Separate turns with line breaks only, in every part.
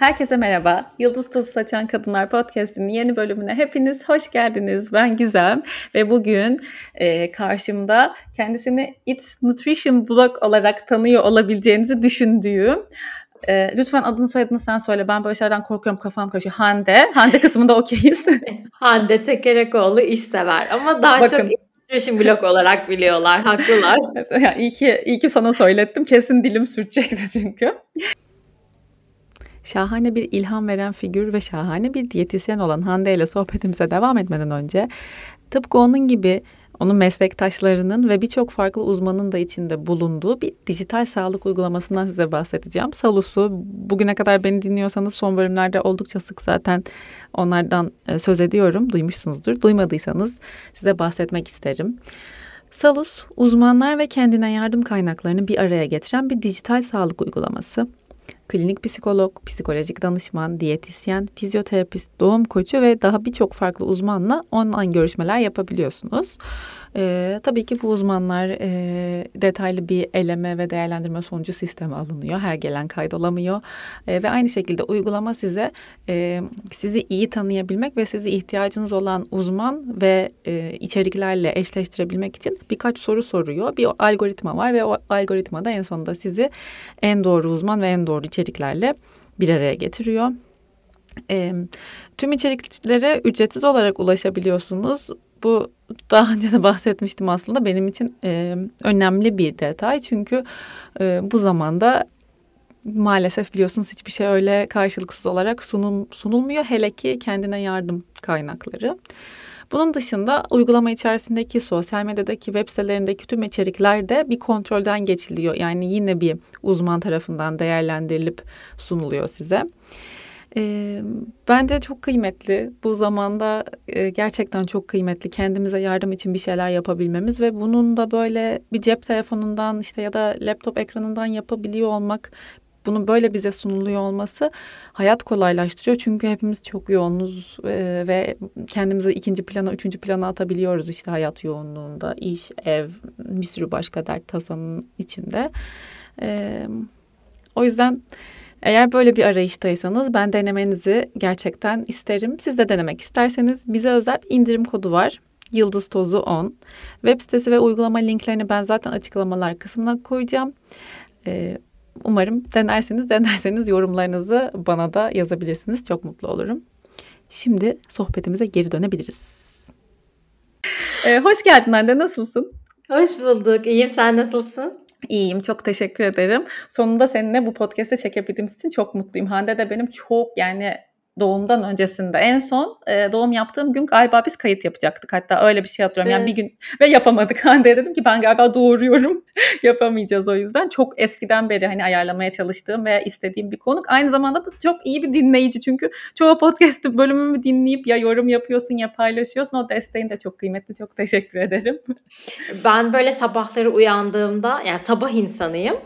Herkese merhaba. Yıldız Tozu Saçan Kadınlar Podcast'inin yeni bölümüne hepiniz hoş geldiniz. Ben Gizem ve bugün e, karşımda kendisini It's Nutrition Blog olarak tanıyor olabileceğinizi düşündüğüm e, lütfen adını soyadını sen söyle. Ben böyle şeylerden korkuyorum kafam karışıyor. Hande. Hande kısmında okeyiz.
Hande Tekerekoğlu iş sever ama daha Bakın, çok Nutrition blog olarak biliyorlar. Haklılar.
yani iyi, ki, iyi ki sana söylettim. Kesin dilim sürtecekti çünkü. Şahane bir ilham veren figür ve şahane bir diyetisyen olan Hande ile sohbetimize devam etmeden önce tıpkı onun gibi onun meslektaşlarının ve birçok farklı uzmanın da içinde bulunduğu bir dijital sağlık uygulamasından size bahsedeceğim. Salus'u bugüne kadar beni dinliyorsanız son bölümlerde oldukça sık zaten onlardan e, söz ediyorum. Duymuşsunuzdur. Duymadıysanız size bahsetmek isterim. Salus, uzmanlar ve kendine yardım kaynaklarını bir araya getiren bir dijital sağlık uygulaması klinik psikolog, psikolojik danışman, diyetisyen, fizyoterapist, doğum koçu ve daha birçok farklı uzmanla online görüşmeler yapabiliyorsunuz. E, tabii ki bu uzmanlar e, detaylı bir eleme ve değerlendirme sonucu sisteme alınıyor. Her gelen kaydolamıyor. E, ve aynı şekilde uygulama size e, sizi iyi tanıyabilmek ve sizi ihtiyacınız olan uzman ve e, içeriklerle eşleştirebilmek için birkaç soru soruyor. Bir algoritma var ve o algoritmada en sonunda sizi en doğru uzman ve en doğru içeriklerle bir araya getiriyor. E, tüm içeriklere ücretsiz olarak ulaşabiliyorsunuz. Bu daha önce de bahsetmiştim aslında benim için e, önemli bir detay. Çünkü e, bu zamanda maalesef biliyorsunuz hiçbir şey öyle karşılıksız olarak sunul, sunulmuyor. Hele ki kendine yardım kaynakları. Bunun dışında uygulama içerisindeki sosyal medyadaki web sitelerindeki tüm içerikler de bir kontrolden geçiliyor. Yani yine bir uzman tarafından değerlendirilip sunuluyor size. E, bence çok kıymetli. Bu zamanda e, gerçekten çok kıymetli. Kendimize yardım için bir şeyler yapabilmemiz ve bunun da böyle bir cep telefonundan işte ya da laptop ekranından yapabiliyor olmak bunun böyle bize sunuluyor olması hayat kolaylaştırıyor. Çünkü hepimiz çok yoğunuz ve kendimizi ikinci plana, üçüncü plana atabiliyoruz işte hayat yoğunluğunda. iş, ev, bir sürü başka dert tasanın içinde. O yüzden eğer böyle bir arayıştaysanız ben denemenizi gerçekten isterim. Siz de denemek isterseniz bize özel bir indirim kodu var. Yıldız Tozu 10. Web sitesi ve uygulama linklerini ben zaten açıklamalar kısmına koyacağım. Ee, umarım denerseniz denerseniz yorumlarınızı bana da yazabilirsiniz. Çok mutlu olurum. Şimdi sohbetimize geri dönebiliriz. Ee, hoş geldin anne nasılsın?
Hoş bulduk. İyiyim. Sen nasılsın?
İyiyim, çok teşekkür ederim. Sonunda seninle bu podcast'te çekebildiğimiz için çok mutluyum. Hande de benim çok yani doğumdan öncesinde en son e, doğum yaptığım gün galiba biz kayıt yapacaktık. Hatta öyle bir şey hatırlıyorum. Yani bir gün ve yapamadık. Hande dedim ki ben galiba doğuruyorum. Yapamayacağız o yüzden. Çok eskiden beri hani ayarlamaya çalıştığım veya istediğim bir konuk. Aynı zamanda da çok iyi bir dinleyici. Çünkü çoğu podcast bölümümü dinleyip ya yorum yapıyorsun ya paylaşıyorsun. O desteğin de çok kıymetli. Çok teşekkür ederim.
Ben böyle sabahları uyandığımda yani sabah insanıyım.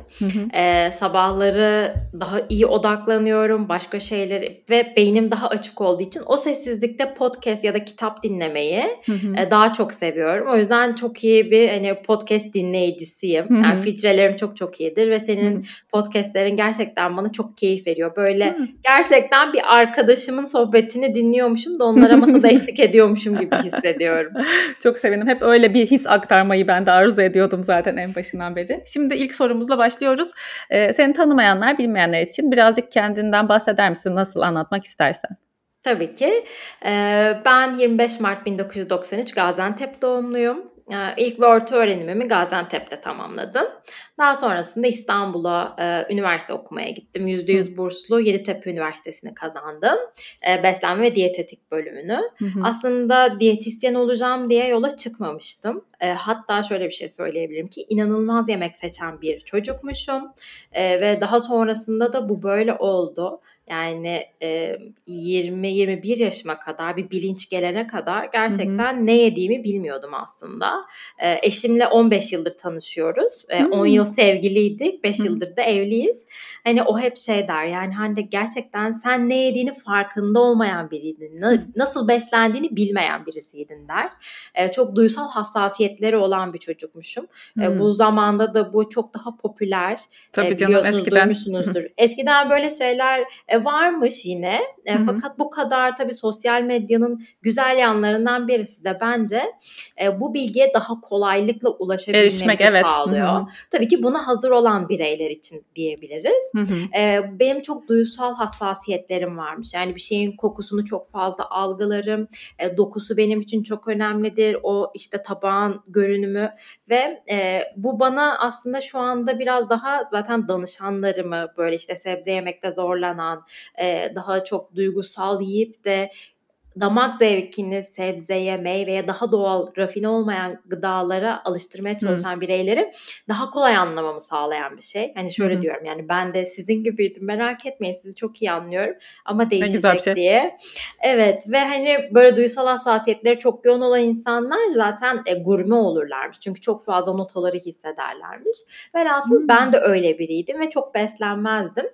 Ee, sabahları daha iyi odaklanıyorum. Başka şeyleri ve beynim beynim daha açık olduğu için o sessizlikte podcast ya da kitap dinlemeyi e, daha çok seviyorum. O yüzden çok iyi bir hani podcast dinleyicisiyim. Yani filtrelerim çok çok iyidir ve senin podcastlerin gerçekten bana çok keyif veriyor. Böyle gerçekten bir arkadaşımın sohbetini dinliyormuşum da onlara masada eşlik ediyormuşum gibi hissediyorum.
çok sevindim. Hep öyle bir his aktarmayı ben de arzu ediyordum zaten en başından beri. Şimdi ilk sorumuzla başlıyoruz. Ee, seni tanımayanlar, bilmeyenler için birazcık kendinden bahseder misin? Nasıl anlatmak istersin? İstersen.
Tabii ki. Ben 25 Mart 1993 Gaziantep doğumluyum. İlk ve orta öğrenimimi Gaziantep'te tamamladım. Daha sonrasında İstanbul'a e, üniversite okumaya gittim. %100 burslu Yeditepe Üniversitesi'ni kazandım. E, beslenme ve diyetetik bölümünü. Hı hı. Aslında diyetisyen olacağım diye yola çıkmamıştım. E, hatta şöyle bir şey söyleyebilirim ki inanılmaz yemek seçen bir çocukmuşum. E, ve daha sonrasında da bu böyle oldu. Yani e, 20-21 yaşıma kadar bir bilinç gelene kadar gerçekten hı hı. ne yediğimi bilmiyordum aslında. E, eşimle 15 yıldır tanışıyoruz. E, 10 yıl sevgiliydik. 5 yıldır da evliyiz. Hani o hep şey der yani hani gerçekten sen ne yediğini farkında olmayan biriydin. Nasıl beslendiğini bilmeyen birisiydin der. E, çok duysal hassasiyetleri olan bir çocukmuşum. E, bu zamanda da bu çok daha popüler.
Tabii e, canım eskiden.
duymuşsunuzdur. eskiden böyle şeyler E, varmış yine. E, fakat bu kadar tabii sosyal medyanın güzel yanlarından birisi de bence e, bu bilgiye daha kolaylıkla ulaşabilmesi Erişmek, evet. sağlıyor. Hı-hı. Tabii ki buna hazır olan bireyler için diyebiliriz. E, benim çok duysal hassasiyetlerim varmış. Yani bir şeyin kokusunu çok fazla algılarım. E, dokusu benim için çok önemlidir. O işte tabağın görünümü ve e, bu bana aslında şu anda biraz daha zaten danışanlarımı böyle işte sebze yemekte zorlanan, daha çok duygusal yiyip de damak zevkini sebzeye, meyveye, daha doğal, rafine olmayan gıdalara alıştırmaya çalışan hmm. bireyleri daha kolay anlamamı sağlayan bir şey. Hani şöyle hmm. diyorum yani ben de sizin gibiydim merak etmeyin sizi çok iyi anlıyorum ama değişecek şey. diye. Evet ve hani böyle duysal hassasiyetleri çok yoğun olan insanlar zaten e, gurme olurlarmış. Çünkü çok fazla notaları hissederlermiş. Velhasıl hmm. ben de öyle biriydim ve çok beslenmezdim.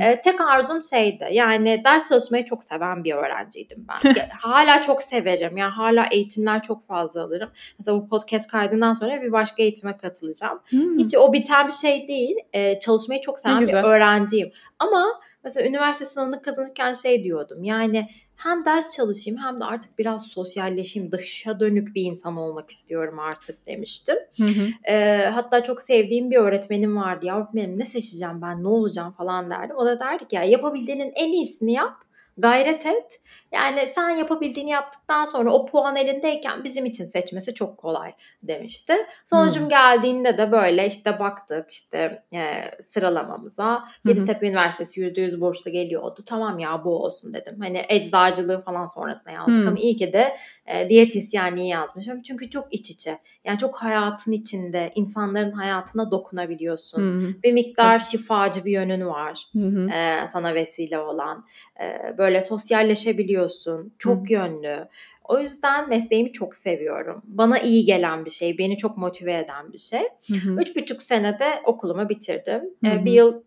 E, tek arzum şeydi yani ders çalışmayı çok seven bir öğrenciydim ben. hala çok severim. Yani hala eğitimler çok fazla alırım. Mesela bu podcast kaydından sonra bir başka eğitime katılacağım. Hmm. Hiç o biten bir şey değil. Ee, çalışmayı çok seven bir öğrenciyim. Ama mesela üniversite sınavını kazanırken şey diyordum. Yani hem ders çalışayım hem de artık biraz sosyalleşeyim, dışa dönük bir insan olmak istiyorum artık demiştim. Hı hı. E, hatta çok sevdiğim bir öğretmenim vardı. Ya benim ne seçeceğim ben, ne olacağım falan derdim. O da derdi ki ya yapabildiğinin en iyisini yap gayret et. Yani sen yapabildiğini yaptıktan sonra o puan elindeyken bizim için seçmesi çok kolay demişti. Sonucum hmm. geldiğinde de böyle işte baktık işte e, sıralamamıza. Yeditepe Üniversitesi %100 burslu geliyordu. Tamam ya bu olsun dedim. Hani eczacılığı falan sonrasında yazdık hmm. ama iyi ki de e, diyetisyenliği yazmışım. Çünkü çok iç içe. Yani çok hayatın içinde insanların hayatına dokunabiliyorsun. Hmm. Bir miktar şifacı bir yönün var. Hmm. E, sana vesile olan. E, böyle böyle sosyalleşebiliyorsun. Çok Hı. yönlü. O yüzden mesleğimi çok seviyorum. Bana iyi gelen bir şey, beni çok motive eden bir şey. Hı Üç buçuk senede okulumu bitirdim. Hı hı. Bir yıl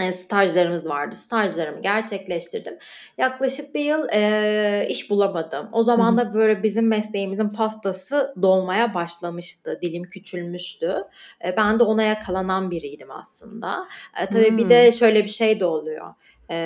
e, stajlarımız vardı. Stajlarımı gerçekleştirdim. Yaklaşık bir yıl e, iş bulamadım. O zaman da böyle bizim mesleğimizin pastası dolmaya başlamıştı. Dilim küçülmüştü. E, ben de ona yakalanan biriydim aslında. E, tabii hmm. bir de şöyle bir şey de oluyor. E,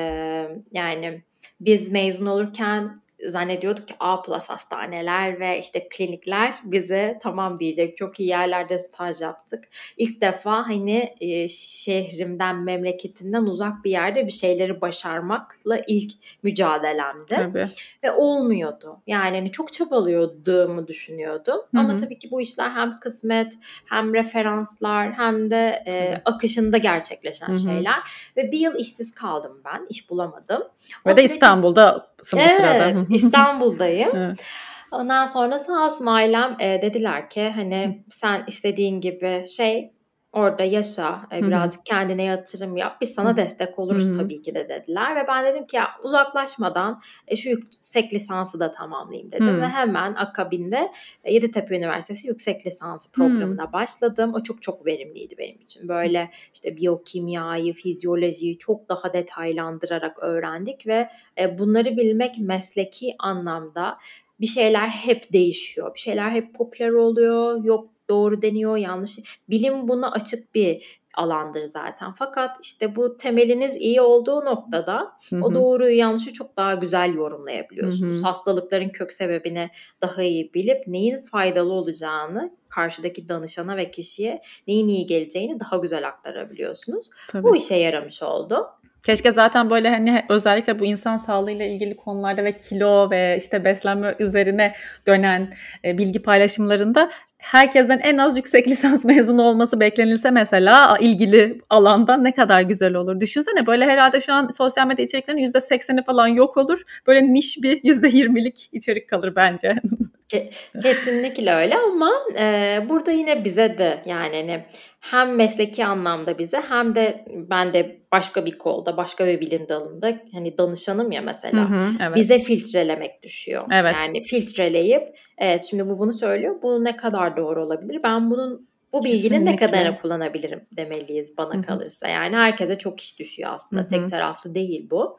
yani biz mezun olurken zannediyorduk ki A plus hastaneler ve işte klinikler bize tamam diyecek. Çok iyi yerlerde staj yaptık. İlk defa hani e, şehrimden, memleketimden uzak bir yerde bir şeyleri başarmakla ilk mücadelemdi. Tabii. Ve olmuyordu. Yani hani çok çabalıyordum düşünüyordum. Hı-hı. Ama tabii ki bu işler hem kısmet, hem referanslar, hem de e, akışında gerçekleşen Hı-hı. şeyler. Ve bir yıl işsiz kaldım ben. İş bulamadım.
Ve o de süreci... İstanbul'da evet, sırada.
İstanbul'dayım. evet. Ondan sonra sağ olsun ailem e, dediler ki hani sen istediğin gibi şey orada yaşa, e, birazcık kendine yatırım yap. Biz sana Hı-hı. destek oluruz Hı-hı. tabii ki de dediler ve ben dedim ki ya uzaklaşmadan e, şu yüksek lisansı da tamamlayayım dedim Hı-hı. ve hemen akabinde e, Yeditepe Üniversitesi yüksek lisans programına Hı-hı. başladım. O çok çok verimliydi benim için. Böyle işte biyokimyayı, fizyolojiyi çok daha detaylandırarak öğrendik ve e, bunları bilmek mesleki anlamda bir şeyler hep değişiyor. Bir şeyler hep popüler oluyor. Yok doğru deniyor, yanlış. Bilim buna açık bir alandır zaten. Fakat işte bu temeliniz iyi olduğu noktada Hı-hı. o doğruyu yanlışı çok daha güzel yorumlayabiliyorsunuz. Hı-hı. Hastalıkların kök sebebini daha iyi bilip neyin faydalı olacağını karşıdaki danışana ve kişiye neyin iyi geleceğini daha güzel aktarabiliyorsunuz. Tabii. Bu işe yaramış oldu.
Keşke zaten böyle hani özellikle bu insan sağlığıyla ilgili konularda ve kilo ve işte beslenme üzerine dönen e, bilgi paylaşımlarında herkesten en az yüksek lisans mezunu olması beklenilse mesela ilgili alanda ne kadar güzel olur. Düşünsene böyle herhalde şu an sosyal medya içeriklerinin %80'i falan yok olur. Böyle niş bir %20'lik içerik kalır bence.
Kesinlikle öyle ama e, burada yine bize de yani hani hem mesleki anlamda bize hem de ben de başka bir kolda, başka bir bilim dalında hani danışanım ya mesela. Hı hı, evet. Bize filtrelemek düşüyor. Evet. Yani filtreleyip evet şimdi bu bunu söylüyor. Bu ne kadar doğru olabilir? Ben bunun bu bilginin Kesinlikle. ne kadarını kullanabilirim demeliyiz bana Hı-hı. kalırsa. Yani herkese çok iş düşüyor aslında. Hı-hı. Tek taraflı değil bu.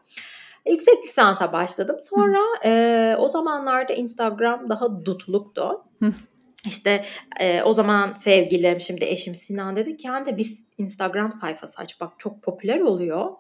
Yüksek lisansa başladım. Sonra e, o zamanlarda Instagram daha dutluktu. Hı. İşte e, o zaman sevgilim şimdi eşim Sinan dedi ki yani de biz Instagram sayfası aç bak çok popüler oluyor.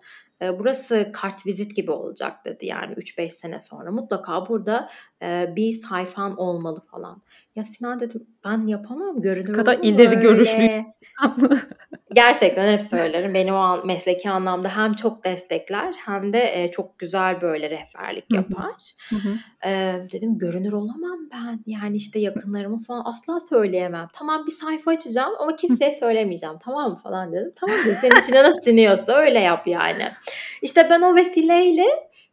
e, burası kart vizit gibi olacak dedi yani 3-5 sene sonra. Mutlaka burada e, bir sayfan olmalı falan. Ya Sinan dedim ben yapamam görünür
Ne kadar ileri görüşlü.
Gerçekten hep söylerim. Beni o an, mesleki anlamda hem çok destekler hem de e, çok güzel böyle rehberlik yapar.
Hı hı.
E, dedim görünür olamam ben. Yani işte yakınlarıma falan asla söyleyemem. Tamam bir sayfa açacağım ama kimseye söylemeyeceğim. Tamam mı falan dedim. Tamam dedi. Senin içine nasıl siniyorsa öyle yap yani. İşte ben o vesileyle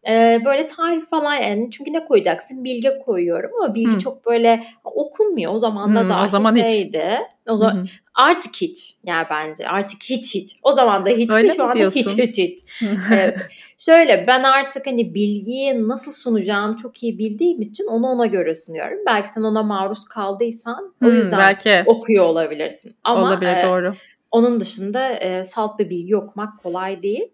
e, böyle tarif falan yani çünkü ne koyacaksın? Bilgi koyuyorum ama bilgi
Hı.
çok böyle okunmuyor. O zaman da
Hı, o
daha
zaman hiç.
şeydi. O
Hı
zaman
hı.
artık hiç yani bence artık hiç hiç. O zaman da hiçti
Öyle
şu anda
diyorsun?
hiç hiç hiç. Ee, şöyle ben artık hani bilgiyi nasıl sunacağımı çok iyi bildiğim için onu ona göre sunuyorum. Belki sen ona maruz kaldıysan o
Hmm,
yüzden
belki
okuyor olabilirsin. Ama
olabilir
e,
doğru.
onun dışında e, salt bir bilgi okumak kolay değil.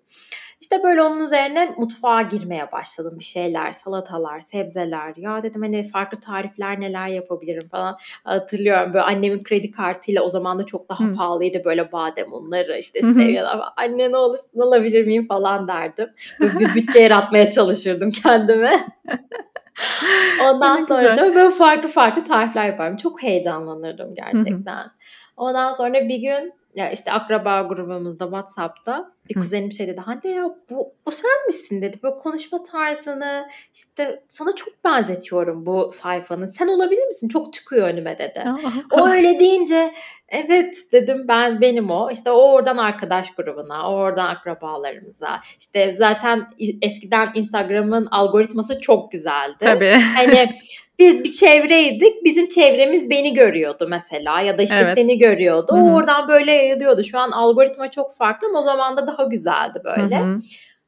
İşte böyle onun üzerine mutfağa girmeye başladım. Bir şeyler, salatalar, sebzeler. Ya dedim hani farklı tarifler neler yapabilirim falan. Hatırlıyorum böyle annemin kredi kartıyla o zaman da çok daha
Hı.
pahalıydı böyle badem unları işte
Hı hı.
stevyalar. Anne ne olursun alabilir miyim falan derdim. Böyle bir bütçe yaratmaya çalışırdım kendime. Ondan sonra
güzel.
böyle farklı farklı tarifler yaparım. Çok heyecanlanırdım gerçekten. Ondan sonra bir gün ya işte akraba grubumuzda WhatsApp'ta bir kuzenim şey dedi. Hande ya bu, bu sen misin dedi. Böyle konuşma tarzını işte sana çok benzetiyorum bu sayfanın. Sen olabilir misin? Çok çıkıyor önüme dedi. O öyle deyince evet dedim ben benim o. İşte o oradan arkadaş grubuna, o oradan akrabalarımıza. İşte zaten eskiden Instagram'ın algoritması çok güzeldi.
Tabii.
Hani biz bir çevreydik. Bizim çevremiz beni görüyordu mesela ya da işte
Evet.
seni görüyordu.
Hı hı.
O oradan böyle yayılıyordu. Şu an algoritma çok farklı ama o zaman da daha güzeldi böyle.
Hı hı.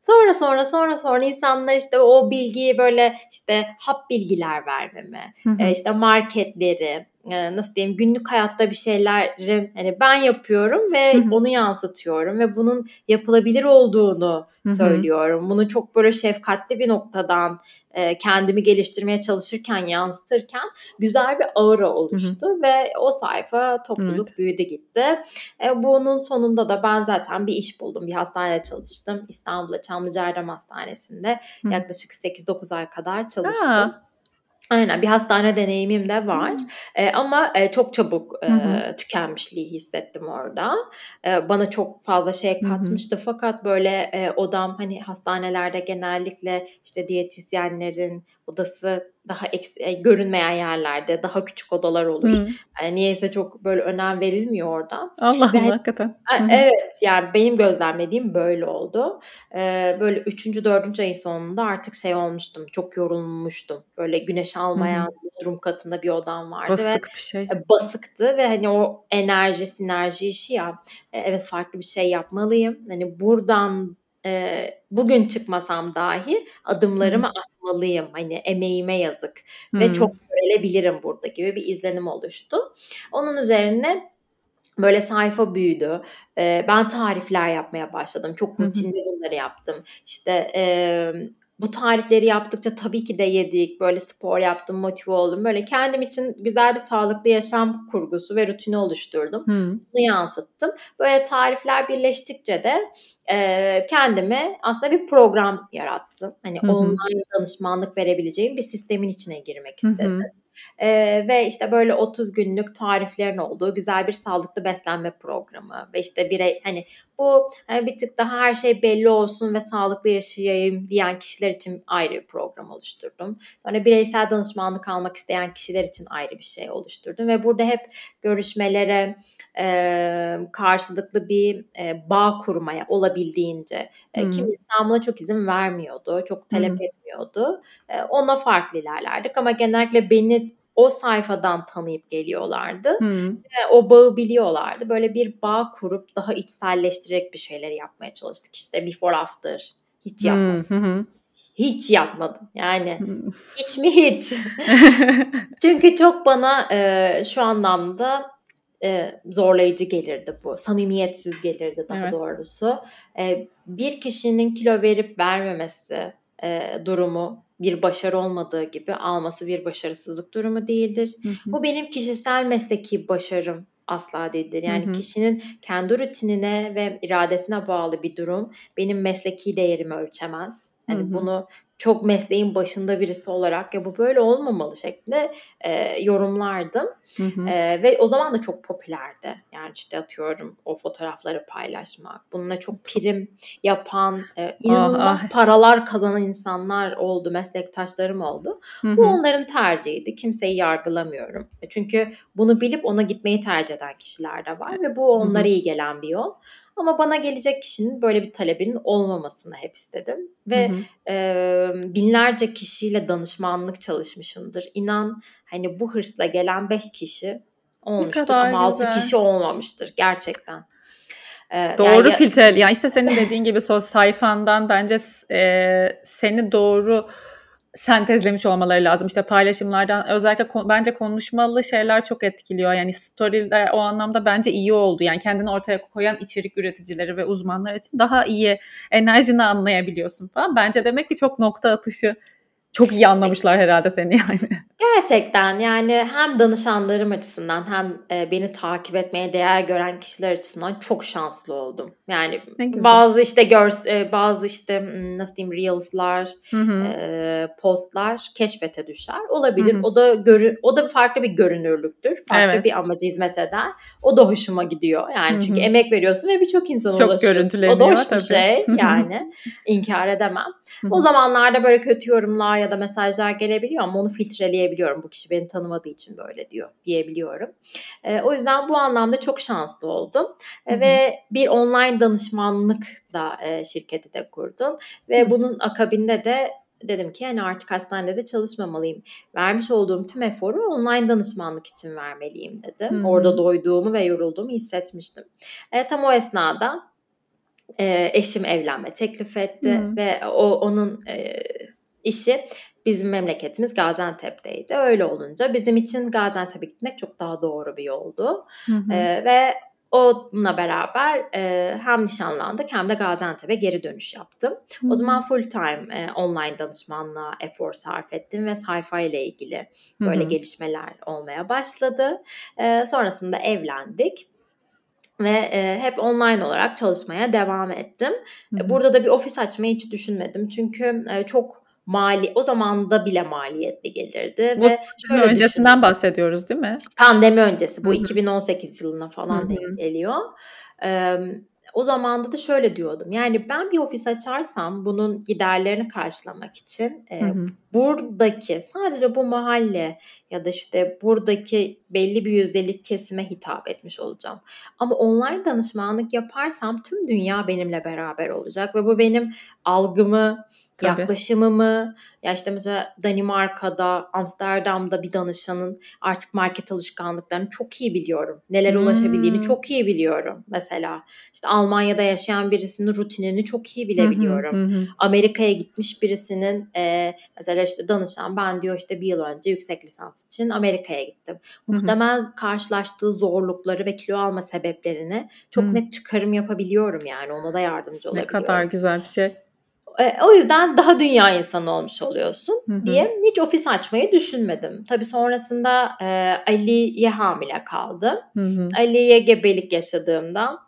Sonra sonra sonra sonra insanlar işte o bilgiyi böyle işte hap bilgiler vermeme,
Hı hı.
e, işte marketleri, e, nasıl diyeyim günlük hayatta bir şeylerin hani ben yapıyorum ve
Hı hı.
onu yansıtıyorum ve bunun yapılabilir olduğunu
Hı hı.
söylüyorum. Bunu çok böyle şefkatli bir noktadan e, kendimi geliştirmeye çalışırken yansıtırken güzel bir aura oluştu ve o sayfa topluluk büyüdü gitti. E, bunun sonunda da ben zaten bir iş buldum. Bir hastanede çalıştım. İstanbul'da Çamlıca Erdem Hastanesi'nde
Hı.
yaklaşık 8-9 ay kadar çalıştım.
Aa.
Aynen bir hastane deneyimim de var. E, ama e, çok çabuk e, tükenmişliği hissettim orada. E, bana çok fazla şey katmıştı fakat böyle e, odam hani hastanelerde genellikle işte diyetisyenlerin odası daha eks- e, görünmeyen yerlerde daha küçük odalar olur.
Hı.
E, niyeyse çok böyle önem verilmiyor orada.
Allah
Ve
Allah hakikaten. Hı.
Evet yani benim gözlemlediğim böyle oldu. Ee, böyle üçüncü, dördüncü ayın sonunda artık şey olmuştum. Çok yorulmuştum. Böyle güneş almayan
hı.
bodrum katında bir odam vardı ve
Basık bir şey.
e, basıktı ve hani o enerji, sinerji işi ya e, evet farklı bir şey yapmalıyım. Hani buradan e, bugün çıkmasam dahi adımlarımı atmalıyım. Hani emeğime yazık ve
Hı.
çok görebilirim burada gibi bir izlenim oluştu. Onun üzerine Böyle sayfa büyüdü. Ee, ben tarifler yapmaya başladım. Çok rutinde bunları yaptım. İşte e, bu tarifleri yaptıkça tabii ki de yedik. Böyle spor yaptım, motive oldum. Böyle kendim için güzel bir sağlıklı yaşam kurgusu ve rutini oluşturdum.
Hı.
Bunu yansıttım. Böyle tarifler birleştikçe de e, kendime aslında bir program yarattım. Hani
hı.
online danışmanlık verebileceğim bir sistemin içine girmek istedim.
hı.
Ee, ve işte böyle 30 günlük tariflerin olduğu güzel bir sağlıklı beslenme programı ve işte birey hani bu hani bir tık daha her şey belli olsun ve sağlıklı yaşayayım diyen kişiler için ayrı bir program oluşturdum. Sonra bireysel danışmanlık almak isteyen kişiler için ayrı bir şey oluşturdum ve burada hep görüşmelere e, karşılıklı bir e, bağ kurmaya olabildiğince e,
Hı.
kim insan buna çok izin vermiyordu, çok talep etmiyordu. E, ona farklı ilerlerdik ama genellikle beni o sayfadan tanıyıp geliyorlardı. Ve o bağı biliyorlardı. Böyle bir bağ kurup daha içselleştirecek bir şeyler yapmaya çalıştık. İşte before after. Hiç yapmadım.
Hı.
Hiç yapmadım. Yani
Hı.
hiç mi hiç? Çünkü çok bana e, şu anlamda e, zorlayıcı gelirdi bu. Samimiyetsiz gelirdi daha
Evet.
doğrusu. E, bir kişinin kilo verip vermemesi e, durumu bir başarı olmadığı gibi alması bir başarısızlık durumu değildir.
Hı hı.
Bu benim kişisel mesleki başarım asla değildir. Yani hı hı. kişinin kendi rutinine ve iradesine bağlı bir durum benim mesleki değerimi ölçemez. Hı. bunu çok mesleğin başında birisi olarak ya bu böyle olmamalı şeklinde e, yorumlardım. Hı hı. E, ve o zaman da çok popülerdi. Yani işte atıyorum o fotoğrafları paylaşmak. Bununla çok prim yapan, e, inanılmaz ah, ah. paralar kazanan insanlar oldu, meslektaşlarım oldu. Hı hı. Bu onların tercihiydi. Kimseyi yargılamıyorum. E, çünkü bunu bilip ona gitmeyi tercih eden kişiler de var ve bu onlara hı hı. iyi gelen bir yol. Ama bana gelecek kişinin böyle bir talebinin olmamasını hep istedim. Ve hı hı. E, binlerce kişiyle danışmanlık çalışmışımdır. İnan hani bu hırsla gelen beş kişi olmuştur ama altı kişi olmamıştır gerçekten.
Ee, doğru yani, filtre. Ya işte senin dediğin gibi sos sayfandan bence e, seni doğru sentezlemiş olmaları lazım. İşte paylaşımlardan özellikle kon- bence konuşmalı şeyler çok etkiliyor. Yani storyler o anlamda bence iyi oldu. Yani kendini ortaya koyan içerik üreticileri ve uzmanlar için daha iyi enerjini anlayabiliyorsun falan. Bence demek ki çok nokta atışı çok iyi anlamışlar herhalde seni yani.
Gerçekten yani hem danışanlarım açısından hem e, beni takip etmeye değer gören kişiler açısından çok şanslı oldum. Yani bazı işte gör e, bazı işte nasıl diyeyim reels'lar, e, postlar keşfete düşer. Olabilir. Hı hı. O da görü o da farklı bir görünürlüktür. Farklı evet. bir amaca hizmet eder. O da hoşuma gidiyor. Yani hı hı. çünkü emek veriyorsun ve birçok insana çok ulaşıyorsun. O da hoş tabii. bir şey yani. inkar edemem. o zamanlarda böyle kötü yorumlar ya da mesajlar gelebiliyor ama onu filtreleyebiliyorum. Bu kişi beni tanımadığı için böyle diyor diyebiliyorum. E, o yüzden bu anlamda çok şanslı oldum. E, ve bir online danışmanlık da e, şirketi de kurdum. Ve Hı-hı. bunun akabinde de dedim ki hani artık hastanede de çalışmamalıyım. Vermiş olduğum tüm eforu online danışmanlık için vermeliyim dedim. Hmm. Orada doyduğumu ve yorulduğumu hissetmiştim. E, tam o esnada e, eşim evlenme teklif etti hmm. ve o onun e, işi bizim memleketimiz Gaziantep'teydi. Öyle olunca bizim için Gaziantep'e gitmek çok daha doğru bir yoldu. Hı hı. Ee, ve onunla beraber e, hem nişanlandık hem de Gaziantep'e geri dönüş yaptım. Hı. O zaman full time e, online danışmanlığa efor sarf ettim ve sayfa ile ilgili böyle Hı. gelişmeler olmaya başladı. E, sonrasında evlendik ve e, hep online olarak çalışmaya devam ettim. Hı. Burada da bir ofis açmayı hiç düşünmedim çünkü e, çok mali o zaman da bile maliyetli gelirdi
bu ve şöyle öncesinden düşün, bahsediyoruz değil mi?
Pandemi öncesi bu Hı-hı. 2018 yılına falan denk geliyor. Ee, o zamanda da şöyle diyordum. Yani ben bir ofis açarsam bunun giderlerini karşılamak için e, buradaki sadece bu mahalle ya da işte buradaki belli bir yüzdelik kesime hitap etmiş olacağım. Ama online danışmanlık yaparsam tüm dünya benimle beraber olacak ve bu benim algımı, Tabii. yaklaşımımı ya işte mesela Danimarka'da, Amsterdam'da bir danışanın artık market alışkanlıklarını çok iyi biliyorum. Neler hmm. ulaşabildiğini çok iyi biliyorum mesela. İşte Almanya'da yaşayan birisinin rutinini çok iyi bilebiliyorum. Amerika'ya gitmiş birisinin e, mesela işte danışan ben diyor işte bir yıl önce yüksek lisans için Amerika'ya gittim. Muhtemel karşılaştığı zorlukları ve kilo alma sebeplerini çok net çıkarım yapabiliyorum yani ona da yardımcı olabiliyorum.
Ne kadar güzel bir şey.
E, o yüzden daha dünya insanı olmuş oluyorsun hı hı. diye hiç ofis açmayı düşünmedim. Tabii sonrasında e, Ali'ye hamile kaldım. Ali'ye gebelik yaşadığımda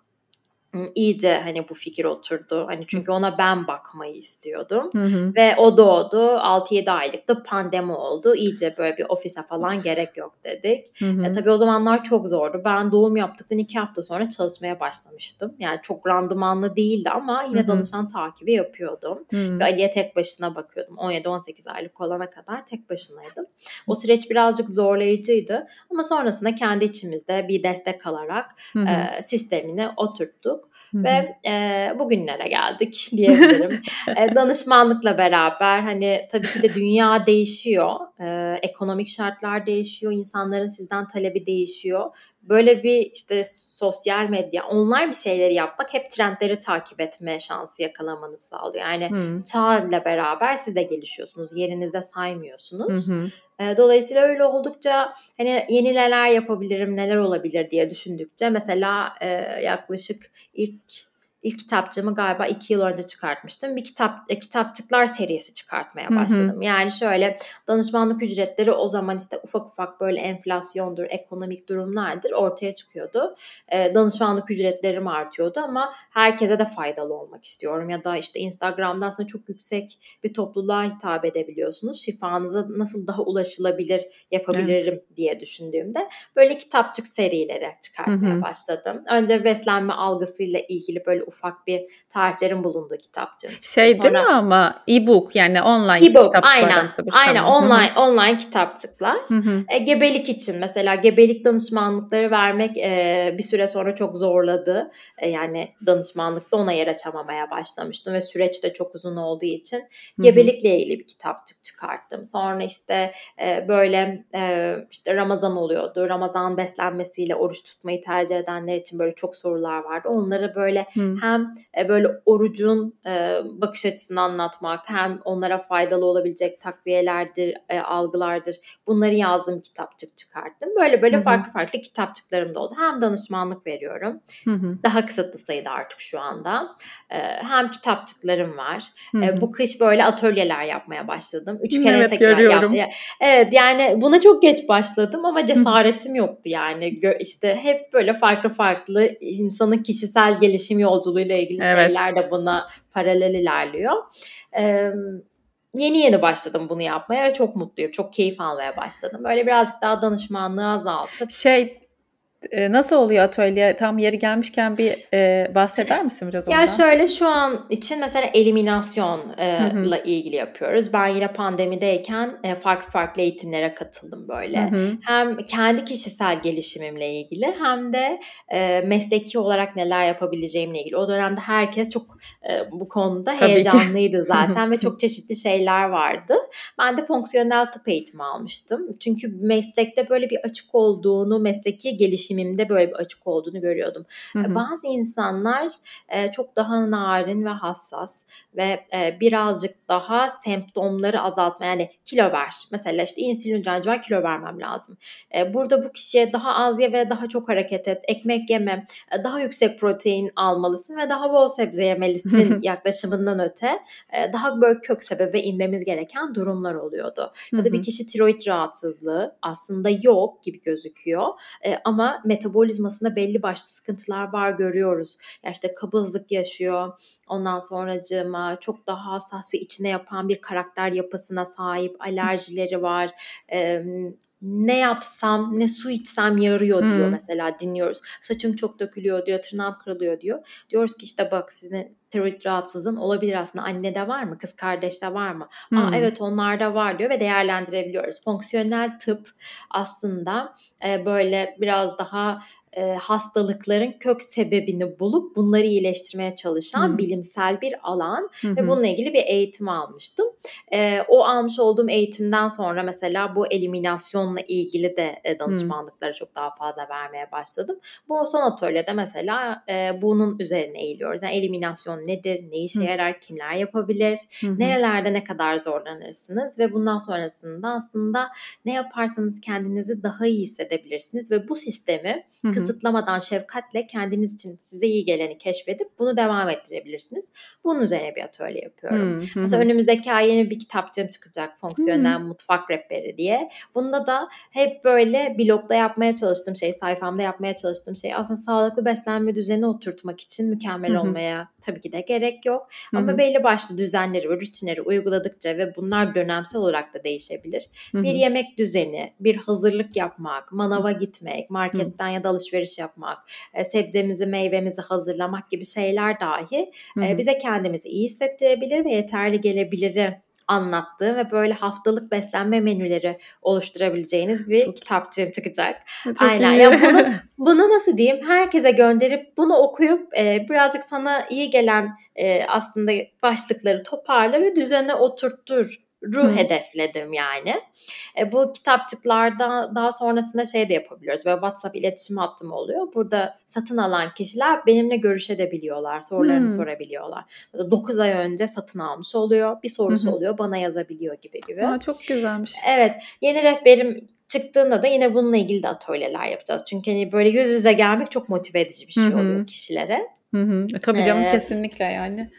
iyice hani bu fikir oturdu. Hani çünkü ona ben bakmayı istiyordum. Hı hı. Ve o doğdu. 6-7 aylıkta pandemi oldu. İyice böyle bir ofise falan gerek yok dedik. Hı hı. E, tabii o zamanlar çok zordu. Ben doğum yaptıktan 2 hafta sonra çalışmaya başlamıştım. Yani çok randımanlı değildi ama yine hı hı. danışan takibi yapıyordum. Hı hı. Ve Ali'ye tek başına bakıyordum. 17-18 aylık olana kadar tek başınaydım. O süreç birazcık zorlayıcıydı. Ama sonrasında kendi içimizde bir destek alarak hı hı. E, sistemini oturttuk olduk Hı-hı. ve e, bugünlere geldik diyebilirim. e, danışmanlıkla beraber hani tabii ki de dünya değişiyor, e, ekonomik şartlar değişiyor, insanların sizden talebi değişiyor böyle bir işte sosyal medya, online bir şeyleri yapmak hep trendleri takip etme şansı yakalamanı sağlıyor. Yani hmm. çağla beraber siz de gelişiyorsunuz. Yerinizde saymıyorsunuz. Hmm. dolayısıyla öyle oldukça hani yeni neler yapabilirim, neler olabilir diye düşündükçe mesela yaklaşık ilk ilk kitapçığımı galiba iki yıl önce çıkartmıştım. Bir kitap e, kitapçıklar serisi çıkartmaya başladım. Hı hı. Yani şöyle danışmanlık ücretleri o zaman işte ufak ufak böyle enflasyondur, ekonomik durumlardır ortaya çıkıyordu. E, danışmanlık ücretlerim artıyordu ama herkese de faydalı olmak istiyorum. Ya da işte Instagram'da aslında çok yüksek bir topluluğa hitap edebiliyorsunuz. Şifanıza nasıl daha ulaşılabilir yapabilirim evet. diye düşündüğümde böyle kitapçık serileri çıkartmaya hı hı. başladım. Önce beslenme algısıyla ilgili böyle ufak bir tariflerin bulunduğu kitapçı.
Şey Sonra, değil mi ama e-book yani online
e-book aynen aynen online Hı-hı. online kitapçıklar. E, gebelik için mesela gebelik danışmanlıkları vermek e, bir süre sonra çok zorladı. E, yani danışmanlıkta ona yer açamamaya başlamıştım ve süreç de çok uzun olduğu için Hı-hı. gebelikle ilgili bir kitapçık çıkarttım. Sonra işte e, böyle e, işte Ramazan oluyordu. Ramazan beslenmesiyle oruç tutmayı tercih edenler için böyle çok sorular vardı. Onları böyle Hı. Hem e, böyle orucun e, bakış açısını anlatmak hem onlara faydalı olabilecek takviyelerdir, e, algılardır. Bunları yazdığım kitapçık çıkarttım. Böyle böyle Hı-hı. farklı farklı kitapçıklarım da oldu. Hem danışmanlık veriyorum. Hı-hı. Daha kısıtlı sayıda artık şu anda. hem kitapçıklarım var. bu kış böyle atölyeler yapmaya başladım. Üç kere evet, tekrar görüyorum. yaptım. Evet yani buna çok geç başladım ama cesaretim yoktu yani. işte hep böyle farklı farklı insanın kişisel gelişim yolculuğuyla ilgili evet. şeyler de buna paralel ilerliyor. Ee, yeni yeni başladım bunu yapmaya ve çok mutluyum. Çok keyif almaya başladım. Böyle birazcık daha danışmanlığı azaltıp.
Şey nasıl oluyor atölye? Tam yeri gelmişken bir e, bahseder misin biraz ondan?
Ya şöyle şu an için mesela eliminasyonla e, ilgili yapıyoruz. Ben yine pandemideyken e, farklı farklı eğitimlere katıldım böyle. Hı hı. Hem kendi kişisel gelişimimle ilgili hem de e, mesleki olarak neler yapabileceğimle ilgili. O dönemde herkes çok e, bu konuda Tabii heyecanlıydı ki. zaten ve çok çeşitli şeyler vardı. Ben de fonksiyonel tıp eğitimi almıştım. Çünkü meslekte böyle bir açık olduğunu, mesleki gelişim gelişimimde böyle bir açık olduğunu görüyordum. Hı hı. Bazı insanlar e, çok daha narin ve hassas ve e, birazcık daha semptomları azaltma yani kilo ver. Mesela işte insülin direnci var kilo vermem lazım. E, burada bu kişiye daha az ye ve daha çok hareket et. Ekmek yeme. E, daha yüksek protein almalısın ve daha bol sebze yemelisin yaklaşımından öte. E, daha böyle kök sebebe inmemiz gereken durumlar oluyordu. Ya da bir kişi tiroid rahatsızlığı aslında yok gibi gözüküyor. E, ama metabolizmasında belli başlı sıkıntılar var görüyoruz. Ya işte kabızlık yaşıyor. Ondan sonracığıma çok daha hassas ve içine yapan bir karakter yapısına sahip. Alerjileri var. Ee, ne yapsam ne su içsem yarıyor diyor hmm. mesela dinliyoruz. Saçım çok dökülüyor diyor, tırnağım kırılıyor diyor. Diyoruz ki işte bak sizin tiroid rahatsızlığın olabilir aslında. Annede var mı? Kız kardeşte var mı? Hmm. Aa, evet onlarda var diyor ve değerlendirebiliyoruz. Fonksiyonel tıp aslında e, böyle biraz daha e, hastalıkların kök sebebini bulup bunları iyileştirmeye çalışan hmm. bilimsel bir alan hmm. ve bununla ilgili bir eğitim almıştım. E, o almış olduğum eğitimden sonra mesela bu eliminasyonla ilgili de e, danışmanlıkları hmm. çok daha fazla vermeye başladım. Bu son atölyede mesela e, bunun üzerine eğiliyoruz. Yani eliminasyon nedir, ne işe yarar, kimler yapabilir, Hı-hı. nerelerde ne kadar zorlanırsınız ve bundan sonrasında aslında ne yaparsanız kendinizi daha iyi hissedebilirsiniz ve bu sistemi Hı-hı. Kısıtlamadan şefkatle kendiniz için size iyi geleni keşfedip bunu devam ettirebilirsiniz. Bunun üzerine bir atölye yapıyorum. Hı-hı. Mesela önümüzdeki ay yeni bir kitapçım çıkacak Fonksiyonel Hı-hı. Mutfak Rehberi diye. Bunda da hep böyle blogda yapmaya çalıştığım şey, sayfamda yapmaya çalıştığım şey aslında sağlıklı beslenme düzeni oturtmak için mükemmel Hı-hı. olmaya tabii ki de gerek yok. Hı-hı. Ama belli başlı düzenleri ve rutinleri uyguladıkça ve bunlar dönemsel olarak da değişebilir. Hı-hı. Bir yemek düzeni, bir hazırlık yapmak, manava gitmek, marketten Hı-hı. ya da alışveriş yapmak, e, sebzemizi, meyvemizi hazırlamak gibi şeyler dahi e, bize kendimizi iyi hissettirebilir ve yeterli gelebilir anlattığım ve böyle haftalık beslenme menüleri oluşturabileceğiniz bir kitapçığım çıkacak. Çok Aynen. Ya bunu bunu nasıl diyeyim? Herkese gönderip bunu okuyup e, birazcık sana iyi gelen e, aslında başlıkları toparla ve düzene oturttur ruh Hı. hedefledim yani. E, bu kitapçıklarda daha sonrasında şey de yapabiliyoruz. Böyle WhatsApp iletişim hattım oluyor. Burada satın alan kişiler benimle görüşebiliyorlar. Sorularını Hı. sorabiliyorlar. 9 ay önce satın almış oluyor. Bir sorusu Hı. oluyor. Bana yazabiliyor gibi gibi.
Aa, çok güzelmiş.
Evet. Yeni rehberim çıktığında da yine bununla ilgili de atölyeler yapacağız. Çünkü hani böyle yüz yüze gelmek çok motive edici bir şey Hı-hı. oluyor kişilere.
Hı hı. E, tabii canım ee, kesinlikle yani.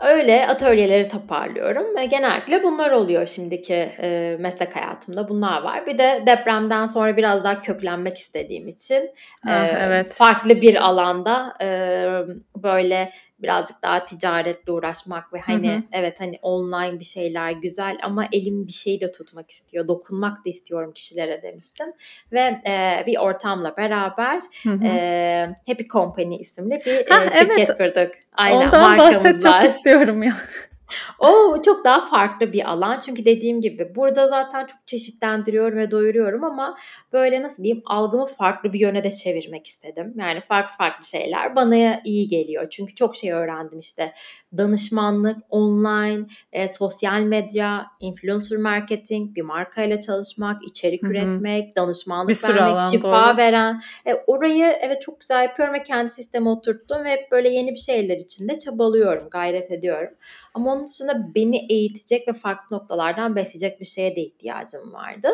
Öyle atölyeleri toparlıyorum ve genellikle bunlar oluyor şimdiki e, meslek hayatımda bunlar var. Bir de depremden sonra biraz daha köklenmek istediğim için ah, e, evet. farklı bir alanda e, böyle birazcık daha ticaretle uğraşmak ve hani hı hı. evet hani online bir şeyler güzel ama elim bir şey de tutmak istiyor, dokunmak da istiyorum kişilere demiştim ve e, bir ortamla beraber hı hı. E, Happy Company isimli bir ha, e, şirket evet. kurduk.
Aynen Ondan bahset çok istiyorum ya.
O çok daha farklı bir alan. Çünkü dediğim gibi burada zaten çok çeşitlendiriyorum ve doyuruyorum ama böyle nasıl diyeyim algımı farklı bir yöne de çevirmek istedim. Yani farklı farklı şeyler bana iyi geliyor. Çünkü çok şey öğrendim işte. Danışmanlık, online, e, sosyal medya, influencer marketing, bir markayla çalışmak, içerik Hı-hı. üretmek, danışmanlık bir vermek, şifa doğru. veren. E, orayı evet çok güzel yapıyorum ve kendi sisteme oturttum ve hep böyle yeni bir şeyler içinde çabalıyorum, gayret ediyorum. Ama onun dışında beni eğitecek ve farklı noktalardan besleyecek bir şeye de ihtiyacım vardı.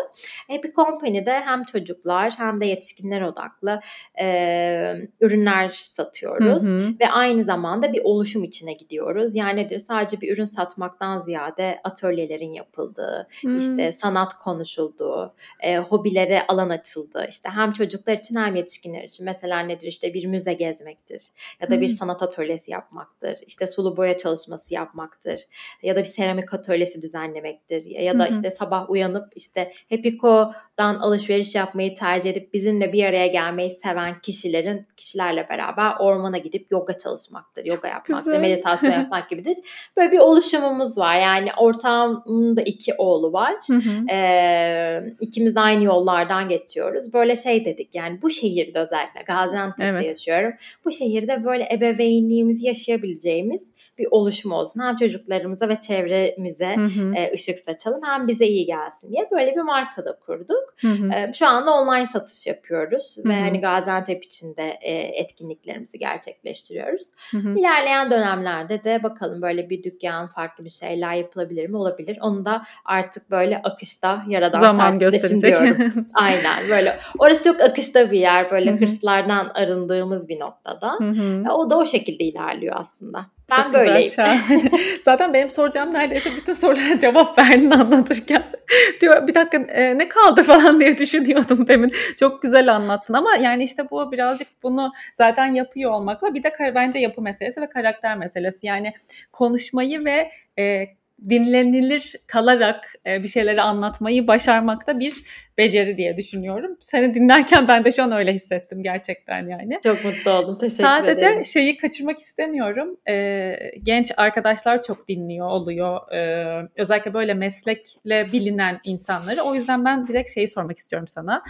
Happy Company'de hem çocuklar hem de yetişkinler odaklı e, ürünler satıyoruz. Hı hı. Ve aynı zamanda bir oluşum içine gidiyoruz. Yani nedir? Sadece bir ürün satmaktan ziyade atölyelerin yapıldığı, hı. işte sanat konuşulduğu, e, hobilere alan açıldı. İşte hem çocuklar için hem yetişkinler için. Mesela nedir? İşte bir müze gezmektir ya da bir sanat atölyesi yapmaktır. İşte sulu boya çalışması yapmaktır yapmaktır ya da bir seramik atölyesi düzenlemektir ya da işte sabah uyanıp işte Hepiko'dan alışveriş yapmayı tercih edip bizimle bir araya gelmeyi seven kişilerin kişilerle beraber ormana gidip yoga çalışmaktır, yoga yapmaktır, Güzel. meditasyon yapmak gibidir. Böyle bir oluşumumuz var. Yani ortağımın da iki oğlu var. Ee, ikimiz de aynı yollardan geçiyoruz. Böyle şey dedik yani bu şehirde özellikle Gaziantep'te evet. yaşıyorum. Bu şehirde böyle ebeveynliğimizi yaşayabileceğimiz bir oluşum olsun. Hem çocuklarımıza ve çevremize hı hı. E, ışık saçalım hem bize iyi gelsin diye böyle bir marka da kurduk. Hı hı. E, şu anda online satış yapıyoruz hı hı. ve hani Gaziantep içinde e, etkinliklerimizi gerçekleştiriyoruz. Hı hı. İlerleyen dönemlerde de bakalım böyle bir dükkan farklı bir şeyler yapılabilir mi? Olabilir. Onu da artık böyle akışta yaradan Zaman gösterecek. diyorum. Aynen böyle. Orası çok akışta bir yer. Böyle hı hı. hırslardan arındığımız bir noktada. Hı hı. O da o şekilde ilerliyor aslında. Ben Çok böyleyim.
Zaten benim soracağım neredeyse bütün sorulara cevap verdin anlatırken. Diyor bir dakika e, ne kaldı falan diye düşünüyordum demin. Çok güzel anlattın ama yani işte bu birazcık bunu zaten yapıyor olmakla bir de bence yapı meselesi ve karakter meselesi. Yani konuşmayı ve e, dinlenilir kalarak e, bir şeyleri anlatmayı başarmakta bir beceri diye düşünüyorum. Seni dinlerken ben de şu an öyle hissettim gerçekten yani.
Çok mutlu oldum. Teşekkür
Sadece
ederim.
şeyi kaçırmak istemiyorum. E, genç arkadaşlar çok dinliyor oluyor. E, özellikle böyle meslekle bilinen insanları. O yüzden ben direkt şeyi sormak istiyorum sana.